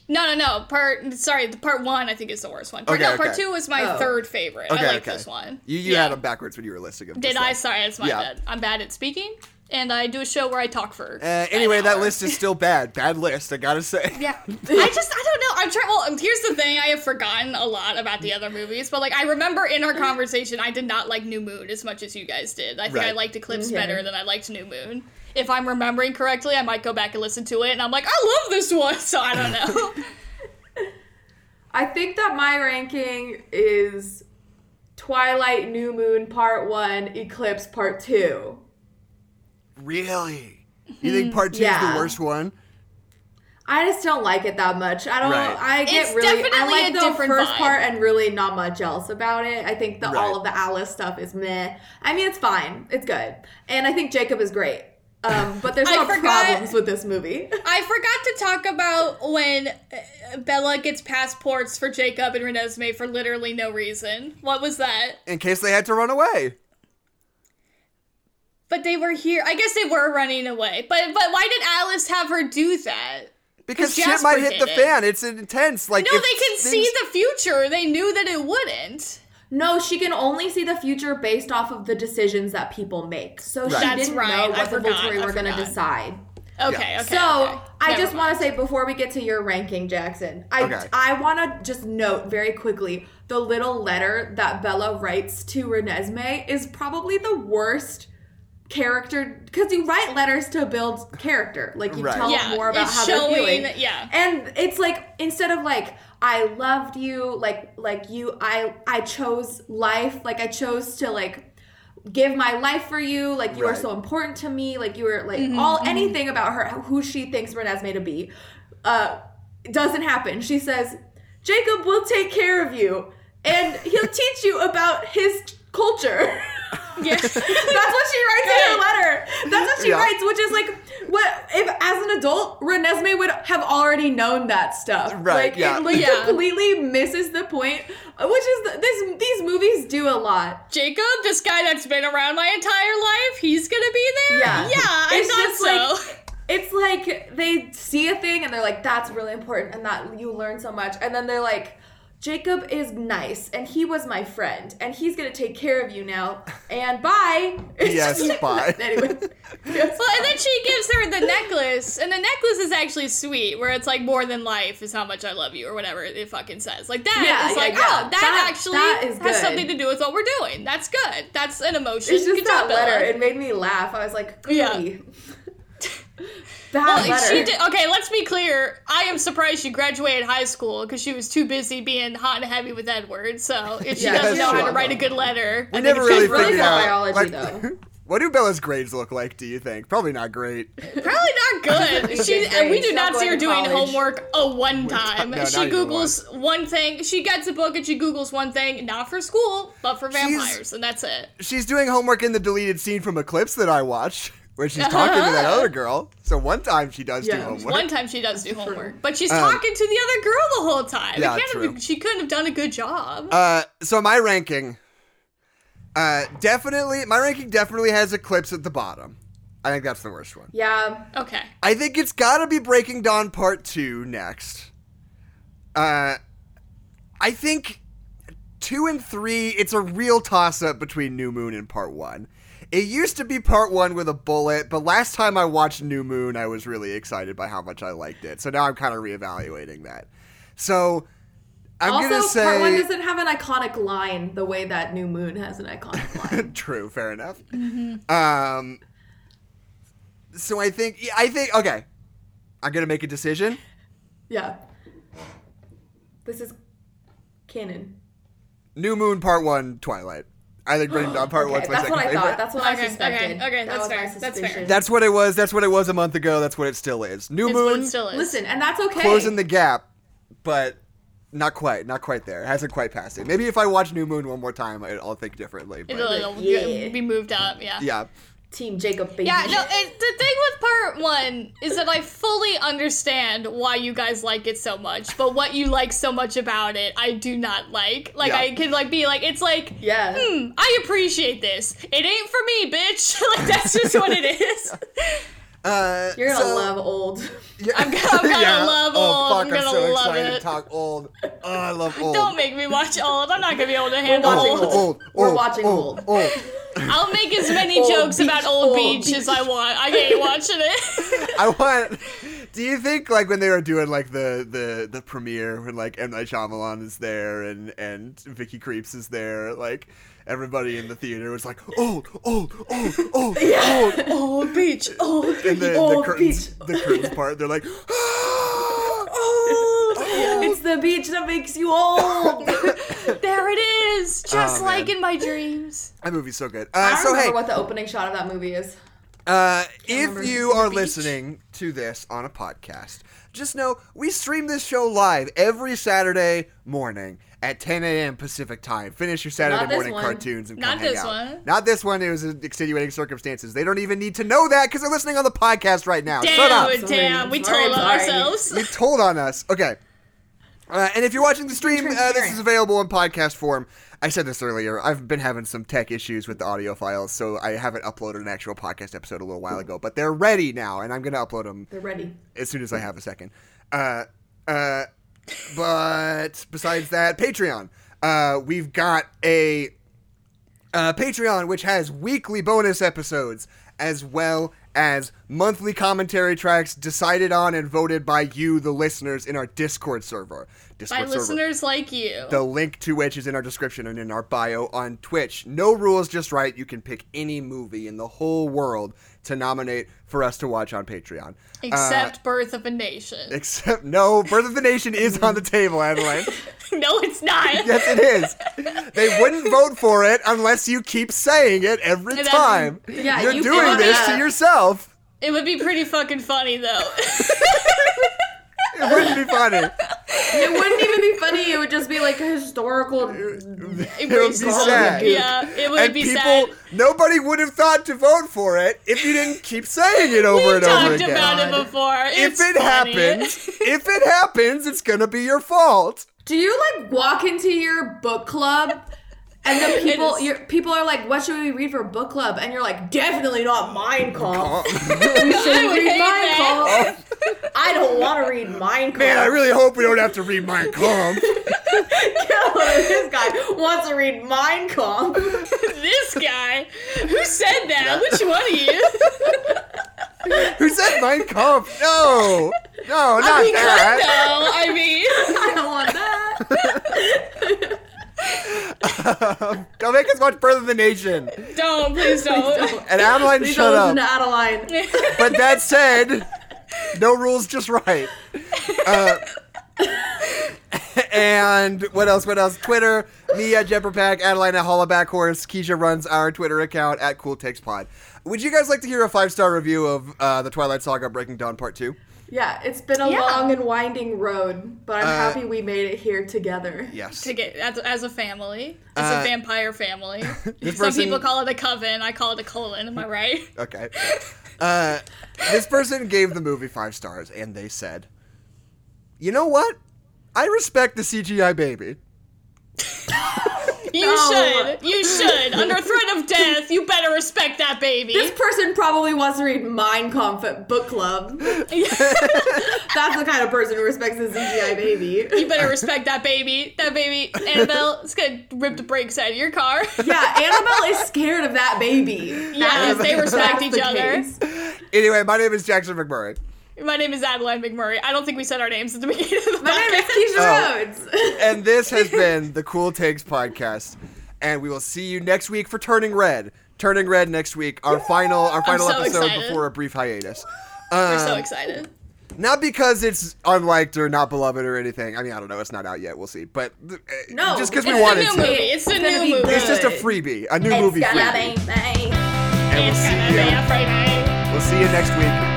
No, no, no. Part sorry, the part 1 I think is the worst one. Part, Okay, no, part okay. 2 was my Oh. third favorite. Okay, I like okay. this one. You, you Yeah. had them backwards when you were listing them. Did I? then. Sorry, that's my Yeah. bad. I'm bad at speaking, and I do a show where I talk for. Uh, anyway, that list is still bad. Bad list, I gotta say. Yeah. I just, I don't know. I'm trying. Well, here's the thing. I have forgotten a lot about the other movies, but like, I remember in our conversation, I did not like New Moon as much as you guys did. I think I liked Eclipse Okay. better than I liked New Moon. If I'm remembering correctly, I might go back and listen to it, and I'm like, I love this one. So I don't know. I think that my ranking is Twilight New Moon Part 1, Eclipse Part 2. Really? You think part two is the worst one? I just don't like it that much. I don't Right. I get It's really I like a the different first vibe. part and really not much else about it. I think the Right. all of the Alice stuff is meh. I mean, it's fine. It's good. And I think Jacob is great. Um, but there's I no forgot- problems with this movie. I forgot to talk about when uh, Bella gets passports for Jacob and Renesmee for literally no reason. What was that? In case they had to run away. But they were here. I guess they were running away. But but why did Alice have her do that? Because shit Jasper might hit the it. fan. It's intense. Like No, they can things- see the future. They knew that it wouldn't. No, she can only see the future based off of the decisions that people make. So she That's didn't right. know I what the forgot. Volturi I were going to decide. Okay, Yeah. okay. So okay. I just want to say before we get to your ranking, Jackson, I Okay. I want to just note very quickly the little letter that Bella writes to Renesmee is probably the worst character because you write letters to build character, like you Right. tell Yeah, them more about it's how showing- they're feeling. yeah. and it's like instead of like I loved you, like like you, I I chose life, like I chose to like give my life for you like you are so important to me like you were like Mm-hmm, all anything about her who she thinks Renesmee to be uh doesn't happen she says jacob will take care of you and he'll teach you about his culture Yeah. that's what she writes in her letter that's what she Yeah. writes which is like what if as an adult Renesmee would have already known that stuff Right, like yeah. it like Yeah. completely misses the point which is the, this these movies do a lot Jacob, this guy that's been around my entire life, he's gonna be there? Yeah. Yeah, I It's thought just so. like- it's like they see a thing and they're like, that's really important and that you learn so much. And then they're like, Jacob is nice and he was my friend and he's gonna take care of you now. And bye. It's Yes, just- bye. anyway. Yes. Well, and then she gives her the necklace, and the necklace is actually sweet, where it's like more than life is how much I love you, or whatever it fucking says. Like that Yeah, is yeah, like, yeah. oh, that, That- actually that is has something to do with what we're doing. That's good. That's an emotion. It's just Good that job, Bella. letter. It made me laugh. I was like, Yeah. "Goody." Bad Well, letter. she did. Okay, let's be clear. I am surprised she graduated high school because she was too busy being hot and heavy with Edward. So if she Yeah, doesn't that's know how to write a good letter, We I never it's really just really figured out. biology, like, though. what do Bella's grades look like? Do you think? Probably not great. Probably not good. Good she and we grades. do not Stop see her doing college. homework a one time. no, she googles one thing. She gets a book and she googles one thing, not for school, but for vampires, and that's it. She's doing homework in the deleted scene from Eclipse that I watched, where she's talking to that other girl. So one time she does do Yeah. homework. One time she does do homework, but she's Um, talking to the other girl the whole time. yeah, It can't have true. been- she couldn't have done a good job. Uh, so my ranking, uh, definitely my ranking definitely has Eclipse at the bottom. I think that's the worst one. yeah. okay. I think it's got to be Breaking Dawn Part 2 next. Uh I think 2 and 3 it's a real toss up between New Moon and Part 1. It used to be Part 1 with a bullet, but last time I watched New Moon I was really excited by how much I liked it. So now I'm kind of reevaluating that. So I'm also, going to say part one doesn't have an iconic line the way that New Moon has an iconic line. True, fair enough. Um, so I think, I think, okay, I'm gonna make a decision. yeah. This is canon. New Moon Part One, Twilight. I think Breaking Dawn Part Okay, One's my that's what I favorite. thought. That's what I Okay, suspected. okay, okay, That that's was fair, that's fair. That's what it was. That's what it was a month ago. That's what it still is. New It's what Moon it still is. Listen, and that's okay. closing the gap, but not quite, not quite there. It hasn't quite passed it. Maybe if I watch New Moon one more time, I- I'll think differently. But It'll, it'll Yeah. be moved up. Yeah. yeah, Team Jacob baby. Yeah, no, it, the thing with part one is that I fully understand why you guys like it so much, but what you like so much about it, I do not like. Like, Yeah. I can, like, be like, it's like, Yeah. hmm, I appreciate this. It ain't for me, bitch. like, that's just what it is. uh, You're gonna so- love old. Yeah. I'm gonna- love old. I'm gonna love oh, old. fuck, I'm gonna so love excited it. to talk old. Oh, I love old. Don't make me watch old. I'm not gonna be able to handle old. old. old. We're watching old. old. I'll make as many jokes beach, about old, old beach, as I want. I ain't watching it. I want. Do you think like when they were doing like the the the premiere when like M Night Shyamalan is there and and Vicky Krieps is there, like everybody in the theater was like old, old, old, old, old, old beach, old and the, the curtains beach. the curtains part, they're like. old. old. It's the beach that makes you old. There it is, just Oh, like in my dreams. That movie's so good. I Uh, don't so remember hey, what the opening shot of that movie is. Uh, if you are listening to this on a podcast, just know we stream this show live every Saturday morning at 10 a.m. Pacific time. Finish your Saturday Not this morning one. cartoons and Not come hang this out. one. Not this one. It was extenuating circumstances. They don't even need to know that because they're listening on the podcast right now. Shut up. it, damn. We Sorry, told on sorry. ourselves. You told on us. Okay. Uh, and if you're watching the stream, uh, this is available in podcast form. I said this earlier. I've been having some tech issues with the audio files, so I haven't uploaded an actual podcast episode a little while ago. But they're ready now, and I'm going to upload them They're ready. as soon as I have a second. Uh, uh, but besides that, Patreon. Uh, we've got a uh, Patreon, which has weekly bonus episodes as well as monthly commentary tracks decided on and voted by you, the listeners, in our Discord server. Discord By server. listeners like you. The link to which is in our description and in our bio on Twitch. No rules, just right. You can pick any movie in the whole world to nominate for us to watch on Patreon. Uh, except Birth of a Nation. Except, no, Birth of the Nation is on the table, Adeline. no, it's not. yes, it is. They wouldn't vote for it unless you keep saying it every And then- time. Yeah, You're you doing this to yourself. It would be pretty fucking funny though. It wouldn't be funny. It wouldn't even be funny. It would just be like a historical. It It would be sad. Yeah, it would and be people, sad. nobody would have thought to vote for it if you didn't keep saying it over We and over We've talked about it before. if it funny. happens, if it happens, it's gonna be your fault. Do you like walk into your book club and the people is- your people are like, "What should we read for book club?" And you're like, "Definitely not Mein Kampf. We should I read hate Mein. Kampf." I don't want to read Mein Kampf. Man, I really hope we don't have to read Mein Kampf. this guy wants to read Mein Kampf. this guy, who said that? Which one of you? Who said Mein Kampf? No, no, not we that. could though. I mean, I don't want that. Don't make us watch Birth of the Nation. don't please don't. And Adeline, Please shut don't listen up. to Adeline. But that said, no rules, just right. Uh, and what else? What else? Twitter, me at Jepperpack, Adeline at Hollaback Horse. Keisha runs our Twitter account at Cool Takes Pod. Would you guys like to hear a five star review of uh, the Twilight Saga Breaking Dawn Part Two? Yeah, it's been a Yeah. long and winding road, but I'm Uh, happy we made it here together. Yes. to get as, as a family, as Uh, a vampire family. Some person- people call it a coven. I call it a colon. Am I right? Okay. Uh, this person gave the movie five stars, and they said, "You know what? I respect the CGI baby." You No. should. You should. Under threat of death, you better respect that baby. This person probably wants to read Mein Kampf at book club. That's the kind of person who respects the CGI baby. you better respect that baby. That baby, Annabelle, it's gonna rip the brakes out of your car. Yeah, Annabelle is scared of that baby. Yeah, That they respect each the other. case. Anyway, my name is Jackson McMurray, My name is Adeline McMurray. I don't think we said our names at the beginning of the My name is podcast. Keisha Rhodes. and this has been the Cool Takes podcast, and we will see you next week for Turning Red. Turning Red next week, our final, our final so episode excited. before a brief hiatus. We're so Um, excited. Not because it's unliked or not beloved or anything. I mean, I don't know. It's not out yet. We'll see. But uh, No, just because we It's a wanted new to. movie. It's a It's gonna new be movie. It's just a freebie, a new It's movie gonna freebie. be nice. And we'll It's see gonna be you. a Friday. We'll see you next week.